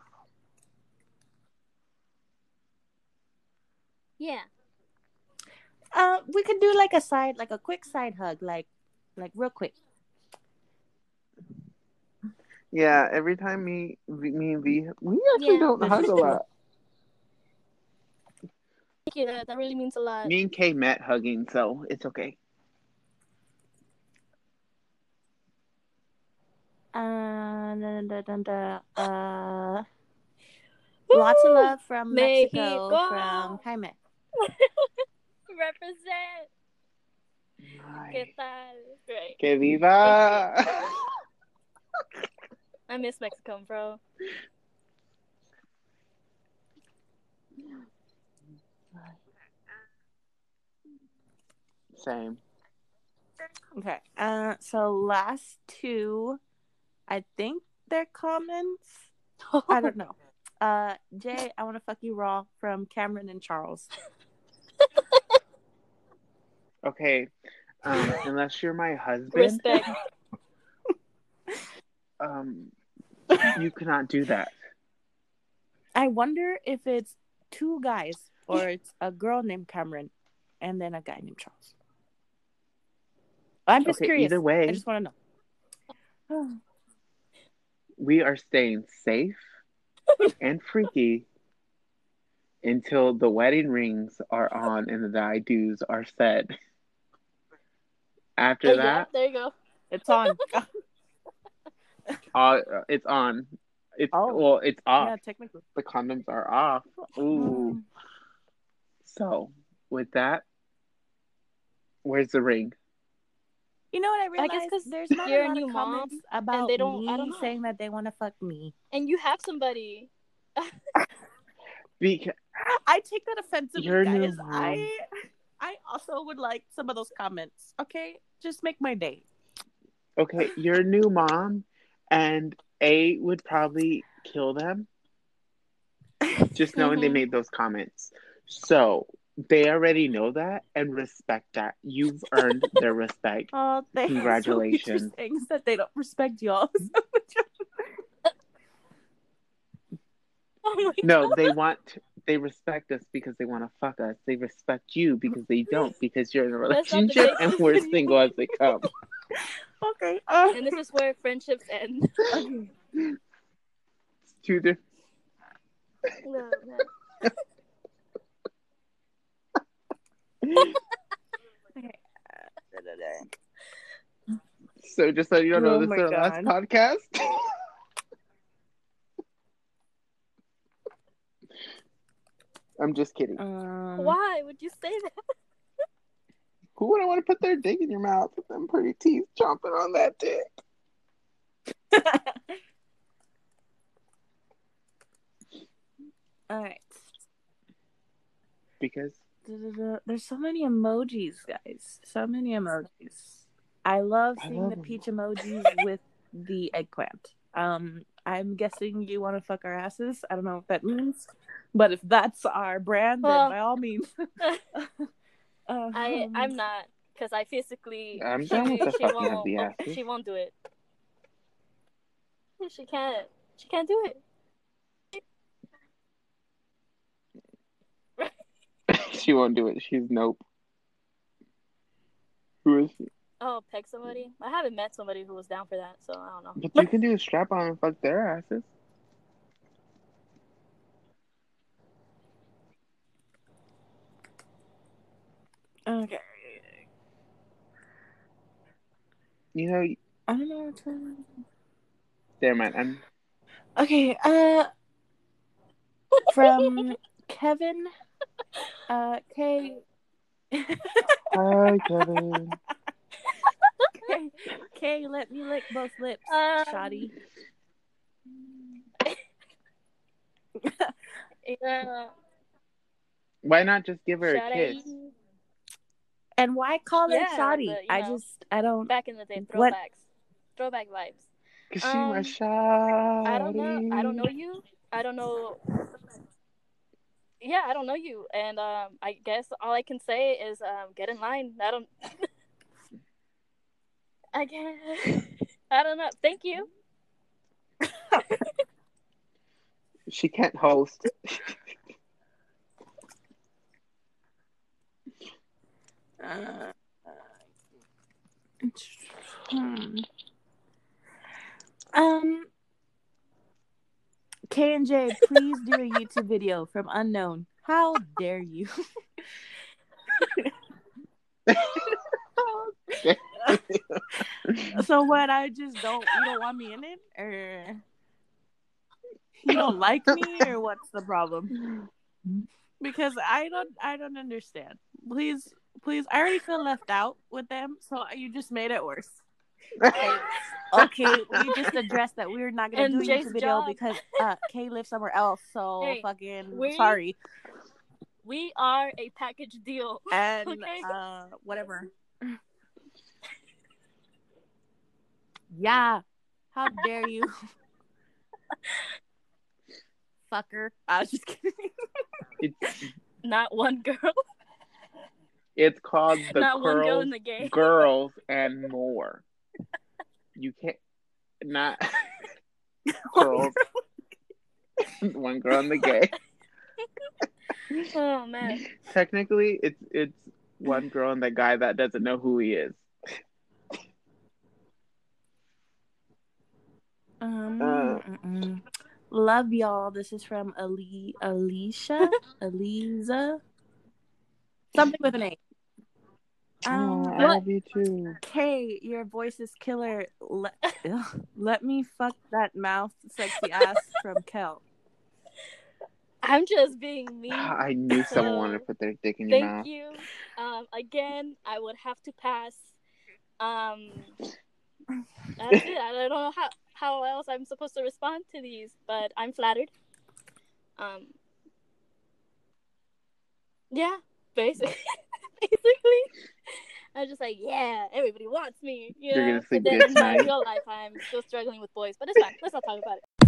Yeah. Uh, we could do like a side, like a quick side hug, like, like real quick. Yeah, every time me, V- me and V, we actually Yeah. don't hug a lot. Thank you. That, that really means a lot. Me and Kay met hugging, so it's okay. Uh, dun, dun, dun, dun, uh, lots of love from Mexico Mexico. from Jaime. Represent. ¿Qué tal? Right. Que viva! I miss Mexico, bro. Same. Okay. Uh, so last two, I think they're comments. I don't know. Uh, Jay, I want to fuck you raw from Cameron and Charles. Okay. Um, unless you're my husband, Respect. um, you cannot do that. I wonder if it's two guys or it's a girl named Cameron and then a guy named Charles. I'm just Okay, curious. either way- I just want to know. We are staying safe and freaky until the wedding rings are on and the I do's are said. After yeah, that, there you go. It's on. uh, it's on. It's Oh. well, it's off. yeah, technically. The condoms are off. Ooh. So, with that, where's the ring? You know what I I guess because There's not you're a a lot new of mom, comments about they don't- me I don't know. saying that they want to fuck me. And you have somebody. Because I take that offensively, You're a new guys. mom. I I also would like some of those comments. Okay, just make my day. okay, you're a new mom, and A would probably kill them just knowing they Mhm. made those comments. So they already know that and respect that. You've earned their respect. Oh, they Congratulations. Things that they don't respect y'all. Oh my No, they want they respect us because they want to fuck us. They respect you because they don't because you're in a That's not the relationship and we're single as they come. okay. Uh, And this is where friendships end. okay. It's two different. No, no. Okay. So just so you don't know, Oh this is our last podcast. I'm just kidding. Um, Why would you say that? Who would I want to put their dick in your mouth with them pretty teeth chomping on that dick? All right. Because. There's so many emojis, guys. So many emojis. I love I seeing love the them. peach emojis with the eggplant. Um, I'm guessing you want to fuck our asses. I don't know what that means, but if that's our brand, then Well- by all means. Um, I I'm not because I physically I'm down with she won't of the asses. she won't do it. She can't. She can't do it. she won't do it. She's nope. Who is she? Oh, peg somebody. I haven't met somebody who was down for that, so I don't know. But you can do a strap on and fuck their asses. Okay. You know, I don't know what to. never mind. I'm Okay. Uh, from Kevin. Uh, K. hi Kevin. K. K. Let me lick both lips, Um, shoddy. Yeah. Why not just give her a kiss? out. And why call Yeah, it shoddy? but, I know. just I don't. Back in the day, What- throwbacks, throwback vibes. Cause she my Um, shawty. I don't know. I don't know you. I don't know. Yeah, I don't know you, and um, I guess all I can say is um, get in line. I don't. I guess. I don't know. Thank you. She can't host. Uh, hmm. Um. K and J, please do a YouTube video from unknown. How dare you? so what? I just don't. You don't want me in it, or you don't like me, or what's the problem? Because I don't. I don't understand. Please, please. I already feel left out with them, so you just made it worse. Okay, we just addressed that we're not gonna And do a Jay's YouTube video job. because uh, Kay lives somewhere else. So Hey, fucking we- sorry. We are a package deal. And Okay. uh, whatever. Yeah. How dare you, fucker? I was just kidding. It's Not one girl. it's called the Not one girl in the game. girls and more. You can't not. One girl in the gay. Oh man. Technically, it's it's one girl and the guy that doesn't know who he is. Um, Uh. Love y'all. This is from Ali Alicia Aliza. Something with an A. Um, oh, I love you too. Kay, your voice is killer. Let, ugh, let me fuck that mouth sexy ass from Kel. I'm just being mean. I knew someone So, wanted to put their dick in your Thank mouth. you. Um, again, I would have to pass. Um, that's it. I don't know how how else I'm supposed to respond to these, but I'm flattered. Um, yeah, basically, basically, I'm just like, yeah, everybody wants me. You You're gonna sleep But then in real life, I'm still struggling with boys, but it's fine. Let's not talk about it.